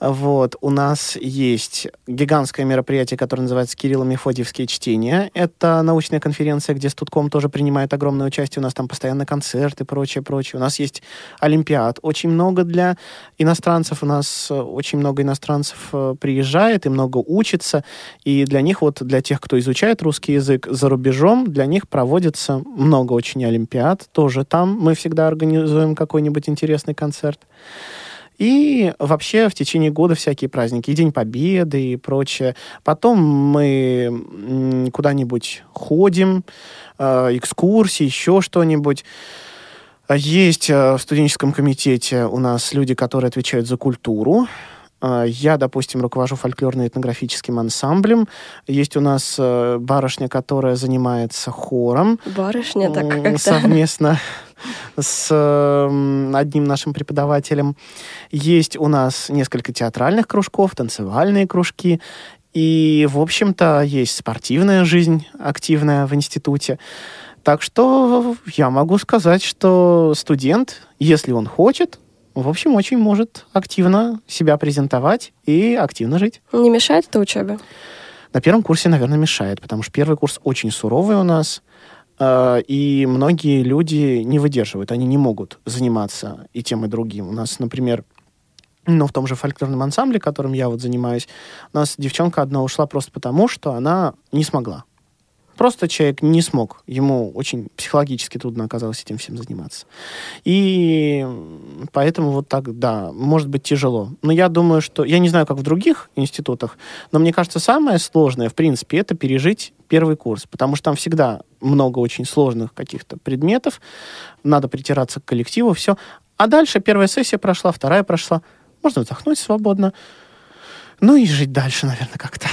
Вот. У нас есть гигантское мероприятие, которое называется Кирилло-Мефодиевские чтения. Это научная конференция, где Студком тоже принимает огромное участие. У нас там постоянно концерты и прочее, прочее. У нас есть Олимпиад. Очень много для иностранцев. У нас э, очень много иностранцев э, приезжает и много учится. И для них, вот для тех, кто изучает русский язык за рубежом, для них проводится много очень Олимпиад. Тоже там мы всегда организуем какой-нибудь интересный концерт. И вообще в течение года всякие праздники, и День Победы и прочее. Потом мы куда-нибудь ходим, э, экскурсии, еще что-нибудь. Есть э, в студенческом комитете у нас люди, которые отвечают за культуру. Э, Я, допустим, руковожу фольклорно-этнографическим ансамблем. Есть у нас барышня, которая занимается хором. Барышня, так как-то. совместно с м, одним нашим преподавателем. Есть у нас несколько театральных кружков, танцевальные кружки. И, в общем-то, есть спортивная жизнь активная в институте. Так что я могу сказать, что студент, если он хочет, в общем, очень может активно себя презентовать и активно жить. Не мешает это учебе? На первом курсе, наверное, мешает, потому что первый курс очень суровый у нас, и многие люди не выдерживают, они не могут заниматься и тем, и другим. У нас, например, ну, в том же фольклорном ансамбле, которым я вот занимаюсь, у нас девчонка одна ушла просто потому, что она не смогла. Просто человек не смог. Ему очень психологически трудно оказалось этим всем заниматься. И поэтому вот так, да, может быть тяжело. Но я думаю, что... Я не знаю, как в других институтах, но мне кажется, самое сложное, в принципе, это пережить первый курс, потому что там всегда много очень сложных каких-то предметов, надо притираться к коллективу, все. А дальше первая сессия прошла, вторая прошла, можно вздохнуть свободно, ну и жить дальше, наверное, как-то.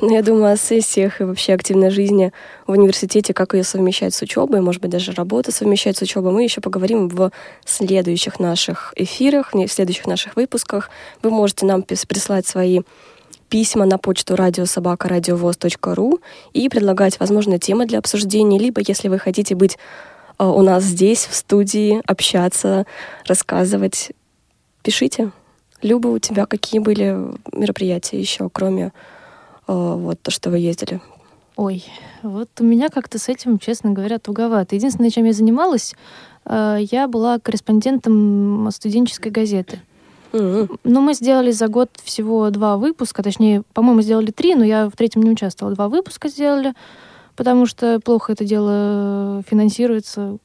Ну, Я думаю о сессиях и вообще активной жизни в университете, как ее совмещать с учебой, может быть, даже работу совмещать с учебой. Мы еще поговорим в следующих наших эфирах, в следующих наших выпусках. Вы можете нам прислать свои письма на почту радиособака.радиовоз.ру и предлагать, возможно, темы для обсуждения, либо, если вы хотите быть э, у нас здесь, в студии, общаться, рассказывать, пишите. Люба, у тебя какие были мероприятия еще, кроме э, вот то, что вы ездили? Ой, вот у меня как-то с этим, честно говоря, туговато. Единственное, чем я занималась, э, я была корреспондентом студенческой газеты. М, Ну, мы сделали за год всего два выпуска, точнее, по-моему, сделали три, но я в третьем не участвовала. Два выпуска сделали, потому что плохо это дело финансируется.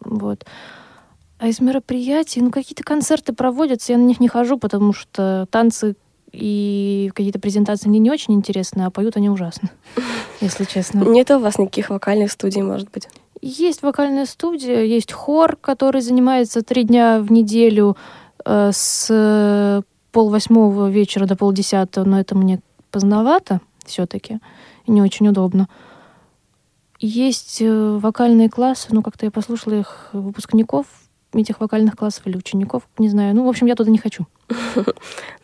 Вот. А из мероприятий, ну, какие-то концерты проводятся, я на них не хожу, потому что танцы и какие-то презентации мне не очень интересны, а поют они ужасно, если честно. Нет у вас никаких вокальных студий, может быть? Есть вокальная студия, есть хор, который занимается три дня в неделю э, с полвосьмого вечера до полдесятого, но это мне поздновато все-таки, не очень удобно. Есть э, вокальные классы, ну, как-то я послушала их выпускников этих вокальных классов или учеников, не знаю. Ну, в общем, я туда не хочу.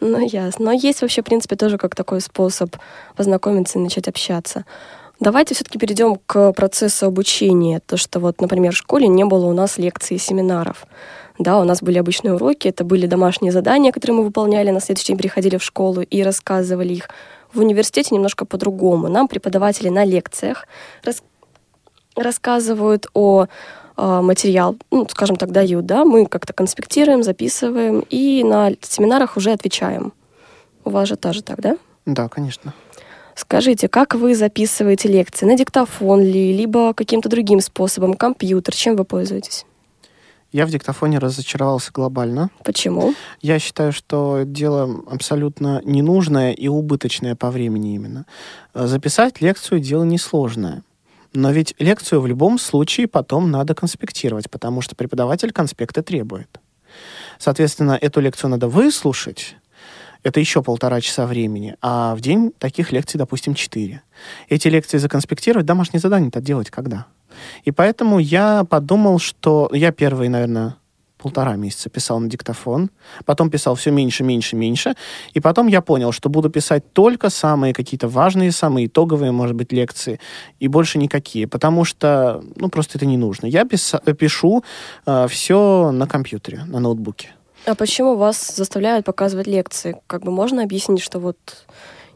Ну, ясно. Но есть вообще, в принципе, тоже как такой способ познакомиться и начать общаться. Давайте все-таки перейдем к процессу обучения. То, что вот, например, в школе не было у нас лекций и семинаров. Да, у нас были обычные уроки, это были домашние задания, которые мы выполняли, на следующий день приходили в школу и рассказывали их. В университете немножко по-другому. Нам преподаватели на лекциях рас- рассказывают о материал, ну, скажем так, дают, да, мы как-то конспектируем, записываем и на семинарах уже отвечаем. У вас же тоже так, да? Да, конечно. Скажите, как вы записываете лекции? На диктофон ли, либо каким-то другим способом, компьютер? Чем вы пользуетесь? Я в диктофоне разочаровался глобально. Почему? Я считаю, что дело абсолютно ненужное и убыточное по времени именно. Э, Записать лекцию дело несложное. Но ведь лекцию в любом случае потом надо конспектировать, потому что преподаватель конспекты требует. Соответственно, эту лекцию надо выслушать, это еще полтора часа времени, а в день таких лекций, допустим, четыре. Эти лекции законспектировать, домашнее задание-то делать когда? И поэтому я подумал, что я первые, наверное, полтора месяца писал на диктофон, потом писал все меньше, меньше, меньше, и потом я понял, что буду писать только самые какие-то важные, самые итоговые, может быть, лекции, и больше никакие, потому что, ну, просто это не нужно. Я писа- пишу все на компьютере, на ноутбуке. А почему вас заставляют показывать лекции? Как бы можно объяснить, что вот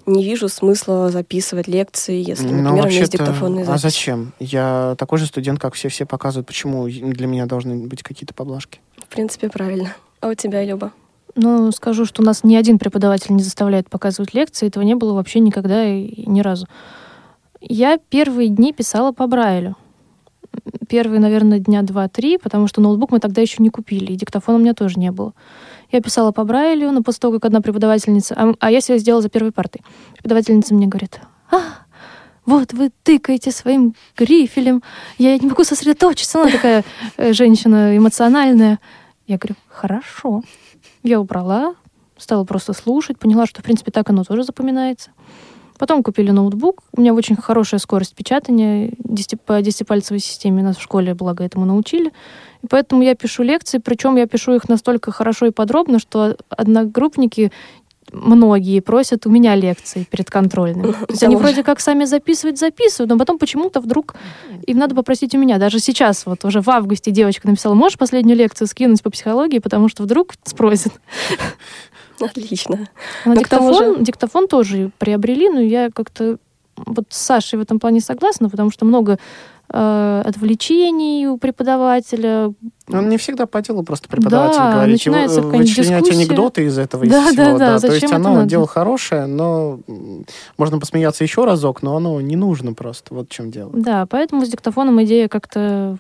не вижу смысла записывать лекции, если, Ну, например, у меня есть диктофонные А записи? зачем? Я такой же студент, как все-все показывают. Почему для меня должны быть какие-то поблажки? Принципе, правильно. А у тебя, Люба? Ну, скажу, что у нас ни один преподаватель не заставляет показывать лекции, этого не было вообще никогда и ни разу. Я первые дни писала по Брайлю. Первые, наверное, дня два-три, потому что ноутбук мы тогда еще не купили, и диктофона у меня тоже не было. Я писала по Брайлю, но после того, как одна преподавательница... А, а я все сделала за первой партой. Преподавательница мне говорит, а, вот вы тыкаете своим грифелем, я не могу сосредоточиться. Она такая э, женщина эмоциональная. Я говорю, хорошо. Я убрала, стала просто слушать, поняла, что, в принципе, так оно тоже запоминается. Потом купили ноутбук. У меня очень хорошая скорость печатания по десятипальцевой системе. Нас в школе, благо, этому научили. И поэтому я пишу лекции, причем я пишу их настолько хорошо и подробно, что одногруппники многие просят у меня лекции перед контрольными. То есть они вроде как сами записывать записывают, но потом почему-то вдруг им надо попросить у меня. Даже сейчас, вот уже в августе девочка написала, можешь последнюю лекцию скинуть по психологии, потому что вдруг спросят. Отлично. А тому диктофон, диктофон тоже приобрели, но я как-то вот с Сашей в этом плане согласна, потому что много э, отвлечений у преподавателя. Он не всегда по делу просто преподаватель Да, говорит. начинается Вы- какая-нибудь вычленять дискуссия. анекдоты из этого, из Да, всего. да, да, То зачем есть это оно надо? дело хорошее, но можно посмеяться еще разок, но оно не нужно просто. Вот в чем дело. Да, поэтому с диктофоном идея как-то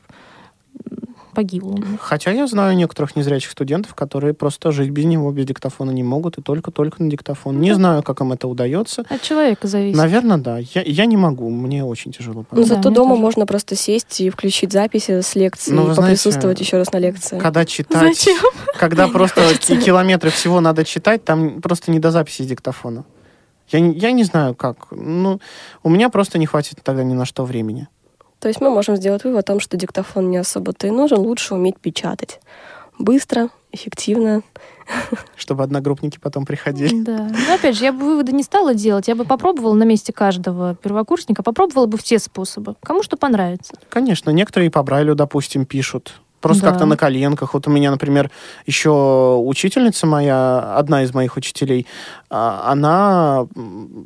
меня. Хотя я знаю некоторых незрячих студентов, которые просто жить без него, без диктофона не могут, и только-только на диктофон. Не знаю, как им это удается. От человека зависит. Наверное, да. Я, я не могу, мне очень тяжело. Ну, Да, зато мне дома тоже. можно просто сесть и включить записи с лекции Ну, и вы знаете, поприсутствовать еще раз на лекции. Когда читать, Зачем? когда просто ки- километры всего надо читать, там просто не до записи диктофона. Я, не- я не знаю, как. Ну, у меня просто не хватит тогда ни на что времени. То есть мы можем сделать вывод о том, что диктофон не особо-то и нужен, лучше уметь печатать. Быстро, эффективно. Чтобы одногруппники потом приходили. Да. Но опять же, я бы выводы не стала делать. Я бы попробовала на месте каждого первокурсника, попробовала бы все способы. Кому что понравится. Конечно, некоторые и по Брайлю, допустим, пишут. Просто Да. как-то на коленках. Вот у меня, например, еще учительница моя, одна из моих учителей, а, она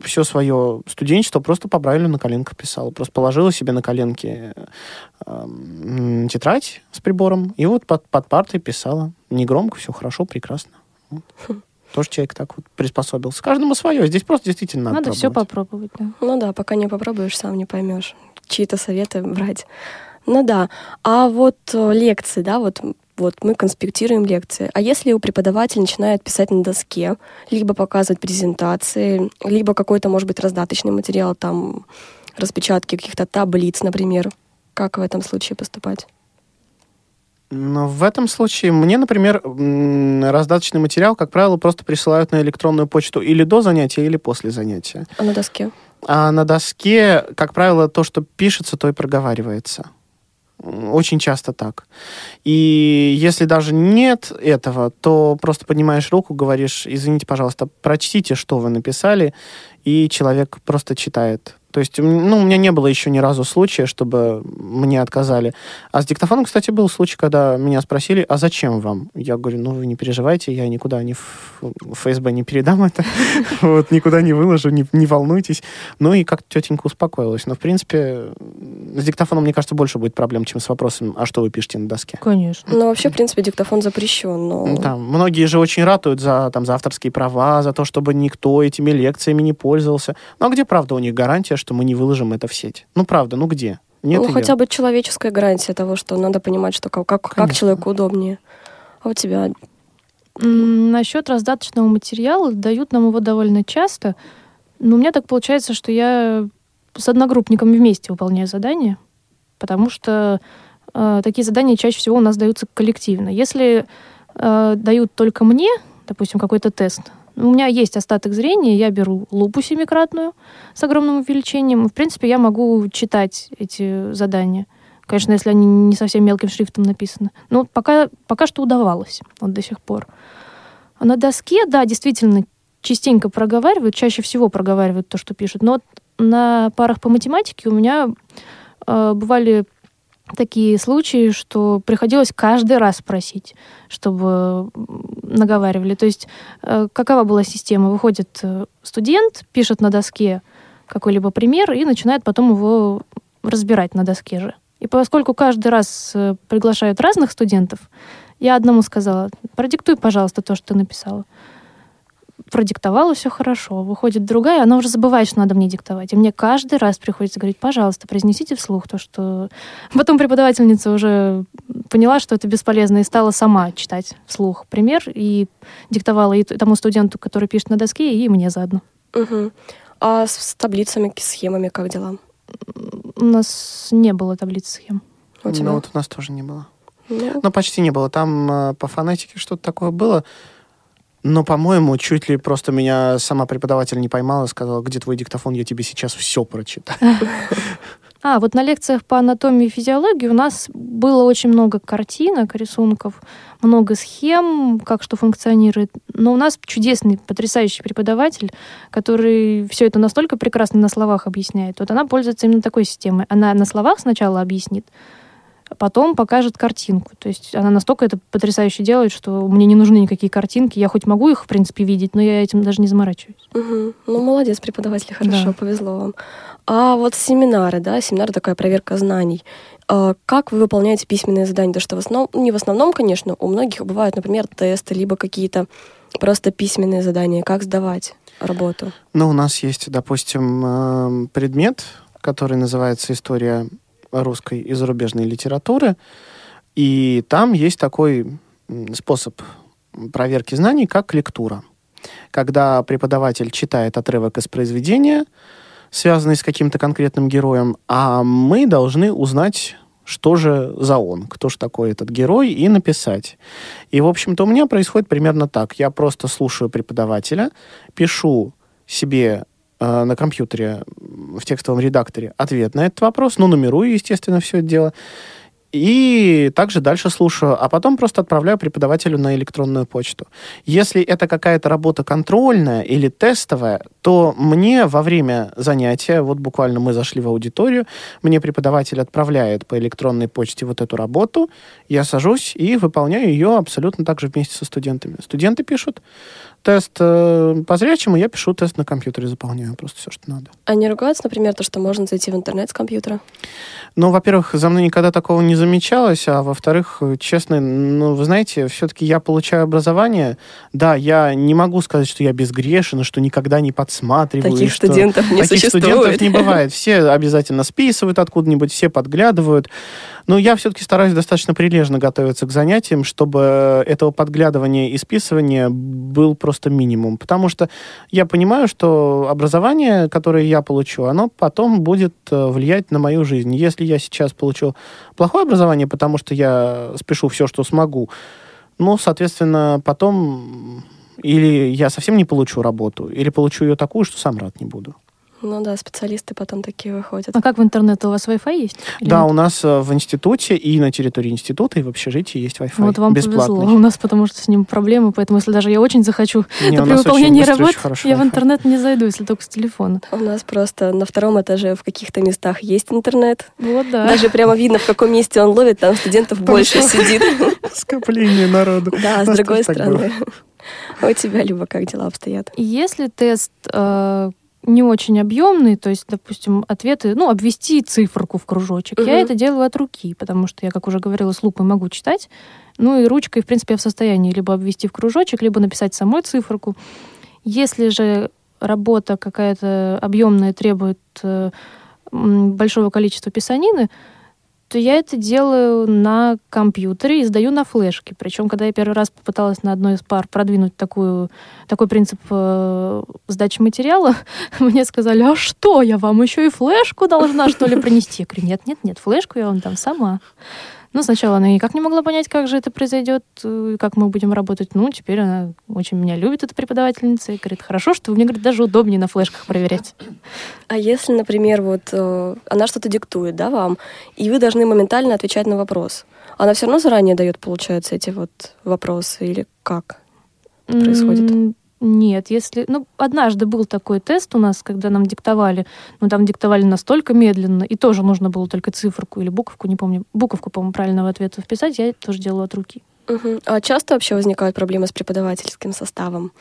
все свое студенчество просто по Брайлю на коленках писала. Просто положила себе на коленки м, тетрадь с прибором и вот под, под партой писала. Негромко, все хорошо, прекрасно. тоже человек так вот приспособился. Каждому свое. Здесь просто действительно надо Надо все пробовать. попробовать, да. Ну да, пока не попробуешь, сам не поймешь. Чьи-то советы брать. Ну да. А вот э, лекции, да, вот вот мы конспектируем лекции. А если у преподавателя начинает писать на доске, либо показывать презентации, либо какой-то, может быть, раздаточный материал, там, распечатки каких-то таблиц, например, как в этом случае поступать? Но в этом случае мне, например, раздаточный материал, как правило, просто присылают на электронную почту или до занятия, или после занятия. А на доске? А на доске, как правило, то, что пишется, то и проговаривается. Очень часто так. И если даже нет этого, то просто поднимаешь руку, говоришь, извините, пожалуйста, прочтите, что вы написали, и человек просто читает. То есть, ну, у меня не было еще ни разу случая, чтобы мне отказали. А с диктофоном, кстати, был случай, когда меня спросили, а зачем вам? Я говорю, ну, вы не переживайте, я никуда не в ФСБ не передам это, вот, никуда не выложу, не, не волнуйтесь. Ну, и как тетенька успокоилась. Но, в принципе, с диктофоном, мне кажется, больше будет проблем, чем с вопросом, а что вы пишете на доске? Конечно. Ну, вообще, в принципе, диктофон запрещен, но... Ну, Там, многие же очень ратуют за, там, за авторские права, за то, чтобы никто этими лекциями не пользовался. Ну, а где, правда, у них гарантия, что мы не выложим это в сеть? Ну, правда, ну где? Нет ну, её. хотя бы человеческая гарантия того, что надо понимать, что как, как, как Конечно. человеку удобнее. А у тебя Насчет раздаточного материала дают нам его довольно часто. Но у меня так получается, что я с одногруппниками вместе выполняю задания, потому что э, такие задания чаще всего у нас даются коллективно. Если э, дают только мне, допустим, какой-то тест, у меня есть остаток зрения, я беру лупу семикратную с огромным увеличением. В принципе, я могу читать эти задания. Конечно, если они не совсем мелким шрифтом написаны. Но пока, пока что удавалось, вот до сих пор. А на доске, да, действительно, частенько проговаривают, чаще всего проговаривают то, что пишут. Но на парах по математике у меня э, бывали такие случаи, что приходилось каждый раз просить, чтобы наговаривали. То есть э, какова была система? Выходит э, студент, пишет на доске какой-либо пример и начинает потом его разбирать на доске же. И поскольку каждый раз э, приглашают разных студентов, я одному сказала, продиктуй, пожалуйста, то, что ты написала. Продиктовала, все хорошо. Выходит другая, она уже забывает, что надо мне диктовать. И мне каждый раз приходится говорить, пожалуйста, произнесите вслух то, что... Потом преподавательница уже поняла, что это бесполезно, и стала сама читать вслух пример, и диктовала и тому студенту, который пишет на доске, и мне заодно. Мгм. А с, таблицами, схемами как дела? У нас не было таблиц схем. У тебя? Ну, вот у нас тоже не было. Ну, Ну, почти не было. Там э, по фонетике что-то такое было. Но, по-моему, чуть ли просто меня сама преподаватель не поймала, сказала, где твой диктофон, я тебе сейчас все прочитаю. А, вот на лекциях по анатомии и физиологии у нас было очень много картинок, рисунков, много схем, как что функционирует. Но у нас чудесный, потрясающий преподаватель, который все это настолько прекрасно на словах объясняет. Вот она пользуется именно такой системой. Она на словах сначала объяснит, потом покажет картинку. То есть она настолько это потрясающе делает, что мне не нужны никакие картинки. Я хоть могу их, в принципе, видеть, но я этим даже не заморачиваюсь. мгм. ну, молодец, преподаватель, хорошо, Да. повезло вам. А вот семинары, да, семинар такая проверка знаний. А Как вы выполняете письменные задания? Потому что в основном, не в основном, конечно, у многих бывают, например, тесты, либо какие-то просто письменные задания. Как сдавать работу? Ну, у нас есть, допустим, эм, предмет, который называется «История русской и зарубежной литературы». И там есть такой способ проверки знаний, как лектура. Когда преподаватель читает отрывок из произведения, связанный с каким-то конкретным героем, а мы должны узнать, что же за он, кто же такой этот герой, и написать. И, в общем-то, у меня происходит примерно так. Я просто слушаю преподавателя, пишу себе э, на компьютере в текстовом редакторе ответ на этот вопрос, ну, нумерую, естественно, все это дело, и также дальше слушаю, а потом просто отправляю преподавателю на электронную почту. Если это какая-то работа контрольная или тестовая, то мне во время занятия, вот буквально мы зашли в аудиторию, мне преподаватель отправляет по электронной почте вот эту работу, я сажусь и выполняю ее абсолютно так же вместе со студентами. Студенты пишут тест э, по зрячему, я пишу тест на компьютере, заполняю просто все, что надо. А не ругаются, например, то, что можно зайти в интернет с компьютера? Ну, во-первых, за мной никогда такого не замечалось, а во-вторых, честно, ну, вы знаете, все-таки я получаю образование. Да, я не могу сказать, что я безгрешен, что никогда не подсматриваю. Таких что- студентов не Таких существует. студентов не бывает. Все обязательно списывают откуда-нибудь, все подглядывают. Но я все-таки стараюсь достаточно прилежно готовиться к занятиям, чтобы этого подглядывания и списывания был просто минимум. Потому что я понимаю, что образование, которое я получу, оно потом будет э, влиять на мою жизнь. Если я сейчас получу плохое образование, потому что я спешу все, что смогу, ну, соответственно, потом или я совсем не получу работу, или получу ее такую, что сам рад не буду. Ну да, специалисты потом такие выходят. А как в интернет? У вас Wi-Fi есть? Или Да, нет? у нас э, в институте и на территории института, и в общежитии есть Wi-Fi. Вот вам бесплатный. повезло. У нас потому что с ним проблемы, поэтому если даже я очень захочу, Не, то при выполнении работ я в интернет не зайду, если только с телефона. У нас просто на втором этаже в каких-то местах есть интернет. Вот да. Даже прямо видно, в каком месте он ловит, там студентов больше сидит. Скопление народу. Да, с другой стороны. А У тебя, Люба, как дела обстоят? Если тест э, не очень объемный, то есть, допустим, ответы, ну, обвести циферку в кружочек, я Мгм. это делаю от руки, потому что я, как уже говорила, с лупой могу читать. Ну и ручкой, в принципе, я в состоянии либо обвести в кружочек, либо написать самой циферку. Если же работа какая-то объемная требует э, большого количества писанины, то я это делаю на компьютере и сдаю на флешке. Причем, когда я первый раз попыталась на одной из пар продвинуть такую, такой принцип э, сдачи материала, мне сказали, а что, я вам еще и флешку должна, что ли, принести? Я говорю, нет, нет, нет, флешку я вам там сама. Ну, сначала она никак не могла понять, как же это произойдет, э, как мы будем работать. Ну, теперь она очень меня любит, эта преподавательница, и говорит, хорошо, что вы мне, говорит, даже удобнее на флешках проверять. А если, например, вот э, она что-то диктует, да, вам, и вы должны моментально отвечать на вопрос, она все равно заранее дает, получается, эти вот вопросы или как? происходит? Нет, если... Ну, однажды был такой тест у нас, когда нам диктовали, но там диктовали настолько медленно, и тоже нужно было только циферку или буковку, не помню, буковку, по-моему, правильного ответа вписать, я тоже делала от руки. Мгм. А часто вообще возникают проблемы с преподавательским составом?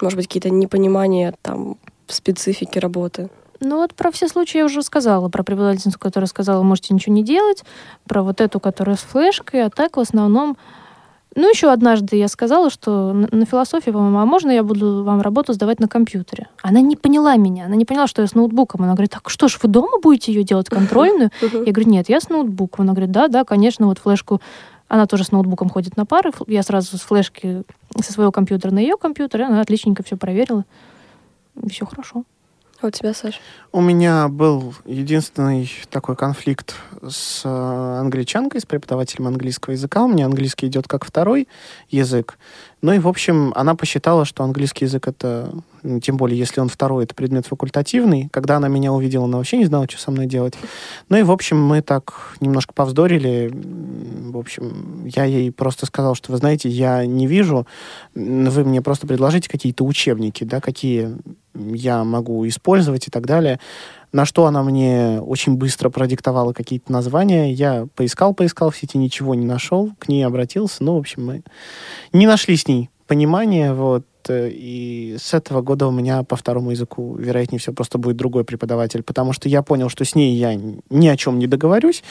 Может быть, какие-то непонимания там специфики работы? Ну вот про все случаи я уже сказала. Про преподавательницу, которая сказала, можете ничего не делать. Про вот эту, которая с флешкой. А так в основном... Ну, еще однажды я сказала, что на, на философии, по-моему, а можно я буду вам работу сдавать на компьютере? Она не поняла меня. Она не поняла, что я с ноутбуком. Она говорит, так что ж, вы дома будете ее делать контрольную? Я говорю, нет, я с ноутбуком. Она говорит, да, да, конечно, вот флешку... Она тоже с ноутбуком ходит на пары. Я сразу с флешки со своего компьютера на ее компьютер, и она отличненько все проверила. Все хорошо. А у тебя, Саш? У меня был единственный такой конфликт с э, англичанкой, с преподавателем английского языка. У меня английский идет как второй язык. Ну и, в общем, она посчитала, что английский язык это, тем более, если он второй, это предмет факультативный. Когда она меня увидела, она вообще не знала, что со мной делать. Ну и, в общем, мы так немножко повздорили. В общем, я ей просто сказал, что, вы знаете, я не вижу, вы мне просто предложите какие-то учебники, да, какие я могу использовать и так далее. На что она мне очень быстро продиктовала какие-то названия. Я поискал, поискал в сети, ничего не нашел, к ней обратился. Ну, в общем, мы не нашли с ней понимания, вот. э, И с этого года у меня по второму языку, вероятнее всего, просто будет другой преподаватель, потому что я понял, что с ней я ни о чем не договорюсь,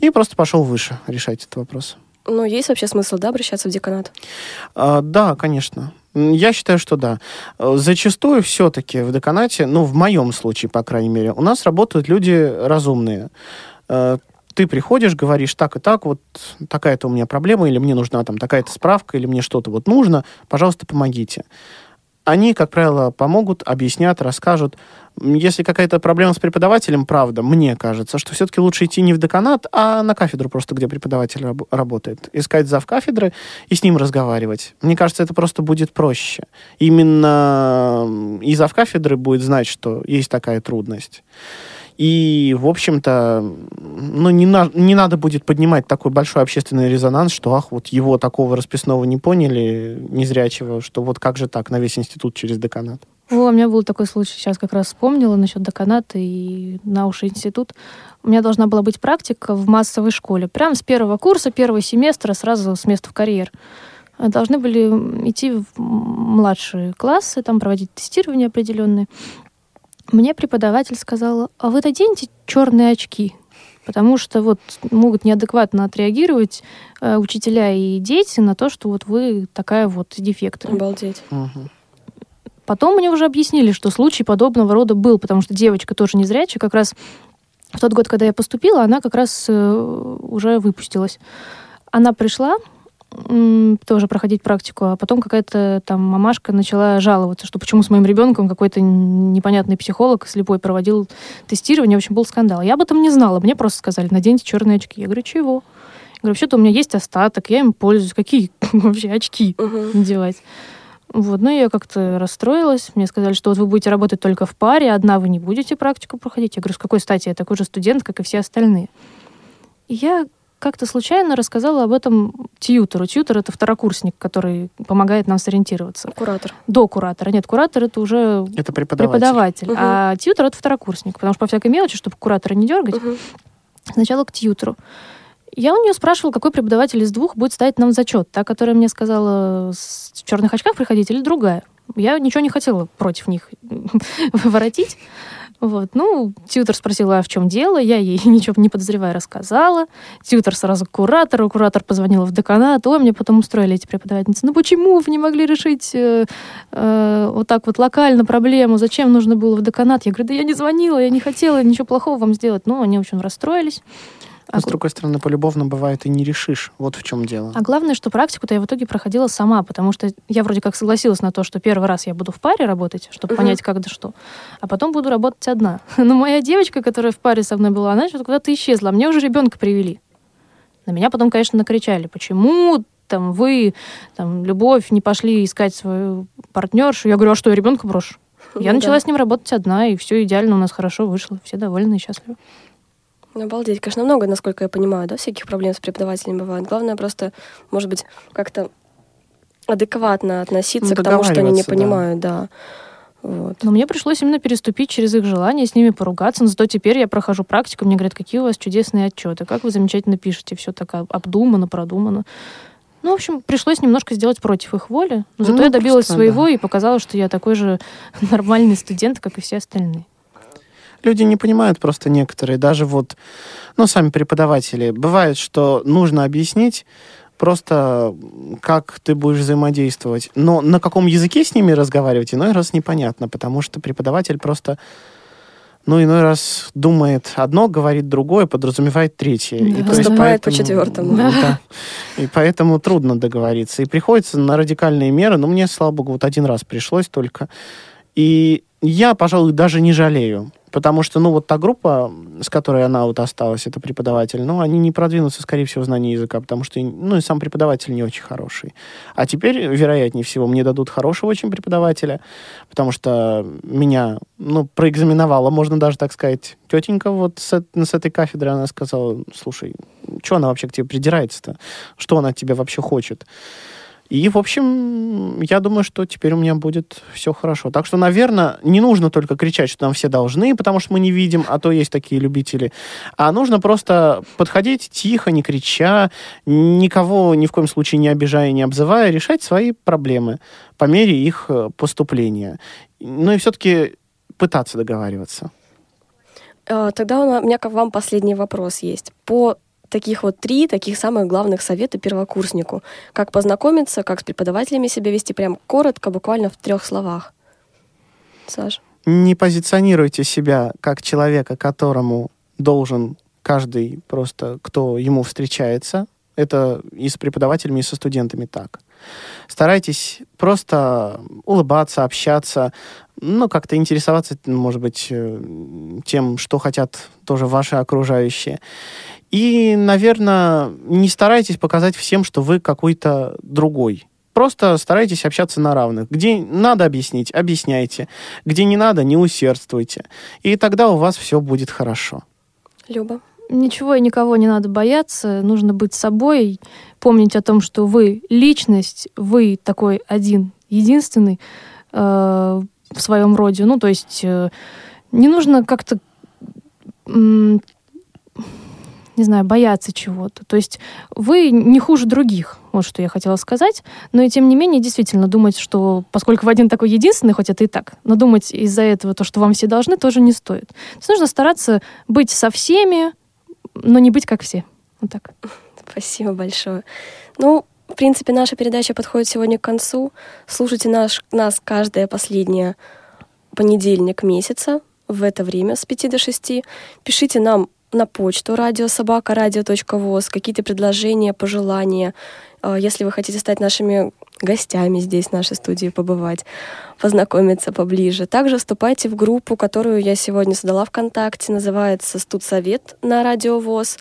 и просто пошел выше решать этот вопрос. Ну, есть вообще смысл, да, обращаться в деканат? А, да, конечно. Я считаю, что да. Э, Зачастую все-таки в деканате, ну, в моем случае, по крайней мере, у нас работают люди разумные. Э, Ты приходишь, говоришь так и так, вот такая-то у меня проблема, или мне нужна там такая-то справка, или мне что-то вот нужно, пожалуйста, помогите. Они, как правило, помогут, объяснят, расскажут. Если какая-то проблема с преподавателем, правда, мне кажется, что все-таки лучше идти не в деканат, а на кафедру просто, где преподаватель раб- работает. Искать зав кафедры и с ним разговаривать. Мне кажется, это просто будет проще. Именно и зав кафедры будет знать, что есть такая трудность. И, в общем-то, ну, не, на- не надо будет поднимать такой большой общественный резонанс, что, ах, вот его такого расписного не поняли, незрячего, что вот как же так, на весь институт через деканат. О, у меня был такой случай, сейчас как раз вспомнила насчет деканата и науша институт. У меня должна была быть практика в массовой школе. Прям с первого курса, первого семестра, сразу с места в карьер. Должны были идти в младшие классы, там проводить тестирования определенные. Мне преподаватель сказала, а вы наденьте черные очки. Потому что вот могут неадекватно отреагировать э, учителя и дети на то, что вот вы такая вот дефект. Обалдеть. Мгм. Потом мне уже объяснили, что случай подобного рода был, потому что девочка тоже незрячая, как раз в тот год, когда я поступила, она как раз э, уже выпустилась. Она пришла тоже проходить практику, а потом какая-то там мамашка начала жаловаться, что почему с моим ребенком какой-то непонятный психолог слепой проводил тестирование. В общем, был скандал. Я об этом не знала. Мне просто сказали, наденьте черные очки. Я говорю, чего? Я говорю, вообще-то у меня есть остаток, я им пользуюсь. Какие вообще очки надевать? Вот, ну, я как-то расстроилась. Мне сказали, что вот вы будете работать только в паре, одна вы не будете практику проходить. Я говорю, с какой стати? Я такой же студент, как и все остальные. И я как-то случайно рассказала об этом тьютору. Тьютор — это второкурсник, который помогает нам сориентироваться. Куратор. До куратора. Нет, куратор — это уже Это преподаватель. преподаватель. Мгм. А тьютор — это второкурсник. Потому что по всякой мелочи, чтобы куратора не дергать, Мгм. сначала к тьютору. Я у нее спрашивала, какой преподаватель из двух будет ставить нам зачет. Та, которая мне сказала с- в черных очках приходить, или другая. Я ничего не хотела против них воротить. Вот. Ну, тьютор спросила, а в чем дело. Я ей, ничего не подозревая, рассказала. Тьютор сразу к куратору. Куратор позвонила в деканат. Ой, мне потом устроили эти преподавательницы. Ну, почему вы не могли решить э, э, вот так вот локально проблему? Зачем нужно было в деканат? Я говорю, да я не звонила, я не хотела ничего плохого вам сделать. Ну, они, в общем, Но, с другой стороны, полюбовно бывает и не решишь. Вот в чем дело. А главное, что практику-то я в итоге проходила сама, потому что я вроде как согласилась на то, что первый раз я буду в паре работать, чтобы Мгм. понять, как да что, а потом буду работать одна. Но моя девочка, которая в паре со мной была, она что-то куда-то исчезла, а мне уже ребенка привели. На меня потом, конечно, накричали, почему там вы, там, любовь, не пошли искать свою партнершу. Я говорю, а что, я ребенка брошу? Я Ну начала да. с ним работать одна, и все идеально у нас хорошо вышло. Все довольны и счастливы. Обалдеть. Конечно, много, насколько я понимаю, да, всяких проблем с преподавателями бывает. Главное просто, может быть, как-то адекватно относиться Ну, к тому, что они не договариваться, да. понимают, да. Вот. Но мне пришлось именно переступить через их желание, с ними поругаться. Но зато теперь я прохожу практику, мне говорят, какие у вас чудесные отчеты, как вы замечательно пишете, все так об- обдумано, продумано. Ну, в общем, пришлось немножко сделать против их воли. Но зато Ну, я добилась просто, своего да. и показала, что я такой же нормальный студент, как и все остальные. Люди не понимают просто некоторые, даже вот, ну, сами преподаватели. Бывает, что нужно объяснить просто, как ты будешь взаимодействовать. Но на каком языке с ними разговаривать, иной раз непонятно, потому что преподаватель просто, ну, иной раз думает одно, говорит другое, подразумевает третье. Да. есть Поступает по поэтому- четвертому. Да. И поэтому трудно договориться. И приходится на радикальные меры. Но мне, слава богу, вот один раз пришлось только. И я, пожалуй, даже не жалею. Потому что, ну, вот та группа, с которой она вот осталась, это преподаватель, ну, они не продвинутся, скорее всего, в знании языка, потому что, ну, и сам преподаватель не очень хороший. А теперь, вероятнее всего, мне дадут хорошего очень преподавателя, потому что меня, ну, проэкзаменовала, можно даже так сказать, тетенька вот с, с этой кафедры, она сказала, слушай, что она вообще к тебе придирается-то? Что она от тебя вообще хочет? И, в общем, я думаю, что теперь у меня будет все хорошо. Так что, наверное, не нужно только кричать, что нам все должны, потому что мы не видим, а то есть такие любители. А нужно просто подходить тихо, не крича, никого ни в коем случае не обижая, не обзывая, решать свои проблемы по мере их э, поступления. Ну и все-таки пытаться договариваться. А, Тогда у меня к вам последний вопрос есть. По таких вот три таких самых главных совета первокурснику. Как познакомиться, как с преподавателями себя вести, прям коротко, буквально в трех словах. Саш? не позиционируйте себя как человека, которому должен каждый просто, кто ему встречается. Это и с преподавателями, и со студентами так. Старайтесь просто улыбаться, общаться, ну, как-то интересоваться, может быть, э, тем, что хотят тоже ваши окружающие. И, наверное, не старайтесь показать всем, что вы какой-то другой. Просто старайтесь общаться на равных. Где надо объяснить, объясняйте. Где не надо, не усердствуйте. И тогда у вас все будет хорошо. Люба? Ничего и никого не надо бояться, нужно быть собой, помнить о том, что вы личность, вы такой один, единственный э, в своем роде. Ну, то есть э, не нужно как-то, м, не знаю, бояться чего-то. То есть вы не хуже других, вот что я хотела сказать. Но и тем не менее, действительно, думать, что поскольку вы один такой единственный, хоть это и так, но думать из-за этого то, что вам все должны, тоже не стоит. То есть нужно стараться быть со всеми, но не быть как все. Вот так. Спасибо большое. Ну, в принципе, наша передача подходит сегодня к концу. Слушайте наш, нас каждое последнее понедельник месяца в это время с 5 до 6. Пишите нам на почту радиособака.радио.воз какие-то предложения, пожелания. Э, Если вы хотите стать нашими гостями здесь, в нашей студии, побывать, познакомиться поближе. Также вступайте в группу, которую я сегодня создала ВКонтакте, называется «Студсовет» на Радио ВОЗ.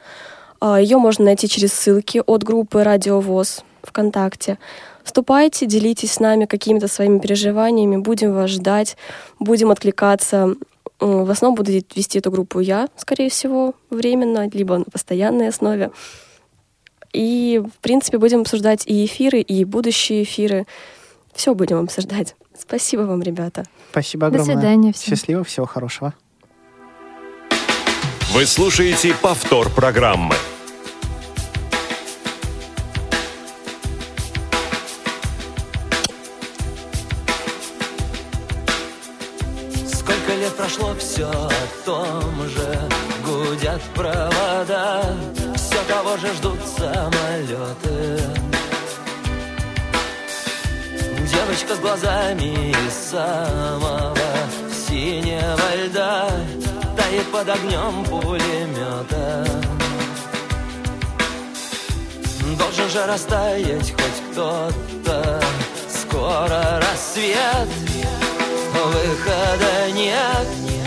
Ее можно найти через ссылки от группы Радио ВОЗ ВКонтакте. Вступайте, делитесь с нами какими-то своими переживаниями, будем вас ждать, будем откликаться. В основном буду вести эту группу я, скорее всего, временно, либо на постоянной основе. И, в принципе, будем обсуждать и эфиры, и будущие эфиры. Все будем обсуждать. Спасибо вам, ребята. Спасибо До огромное. свидания всем. Счастливо, всего хорошего. Вы слушаете повтор программы. Сколько лет прошло, все о том же Гудят провода Того же ждут самолеты? Девочка с глазами из самого синего льда Тает под огнем пулемета. Должен же растаять хоть кто-то Скоро рассвет Выхода нет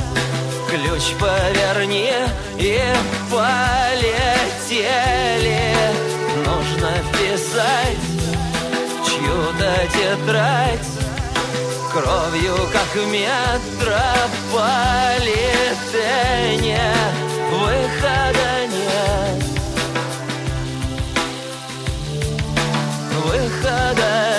Ключ поверни и полетели. Нужно вписать в чью-то тетрадь Кровью, как метрополитене. Выхода нет. Выхода нет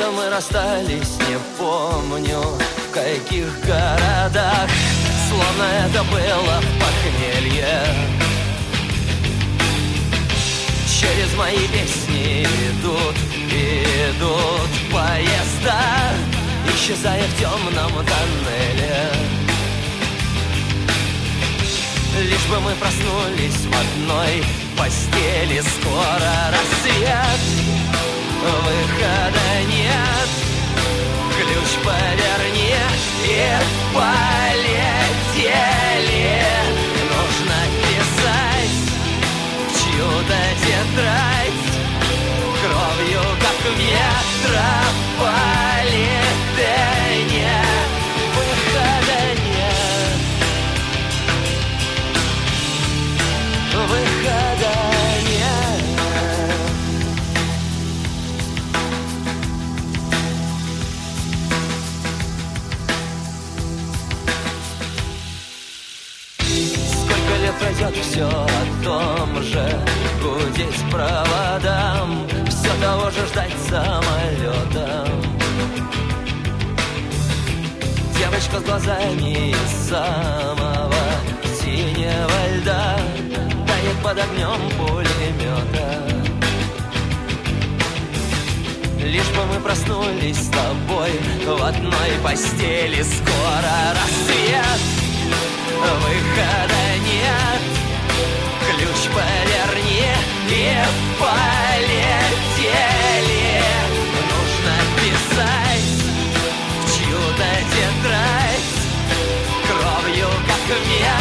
Где-то мы расстались, не помню В каких городах. Словно это было похмелье. Через мои песни идут, идут поезда Исчезая в темном тоннеле. Лишь бы мы проснулись в одной постели. Скоро рассвет Выхода нет Ключ поверни и полетели все о том же Гудеть проводам Все того же ждать самолетом. Девочка с глазами из самого синего льда Тает под огнем пулемета Лишь бы мы проснулись с тобой В одной постели. Скоро рассвет Выхода нет ключ поверни и полетели. Нужно писать в чью-то тетрадь кровью, как мне.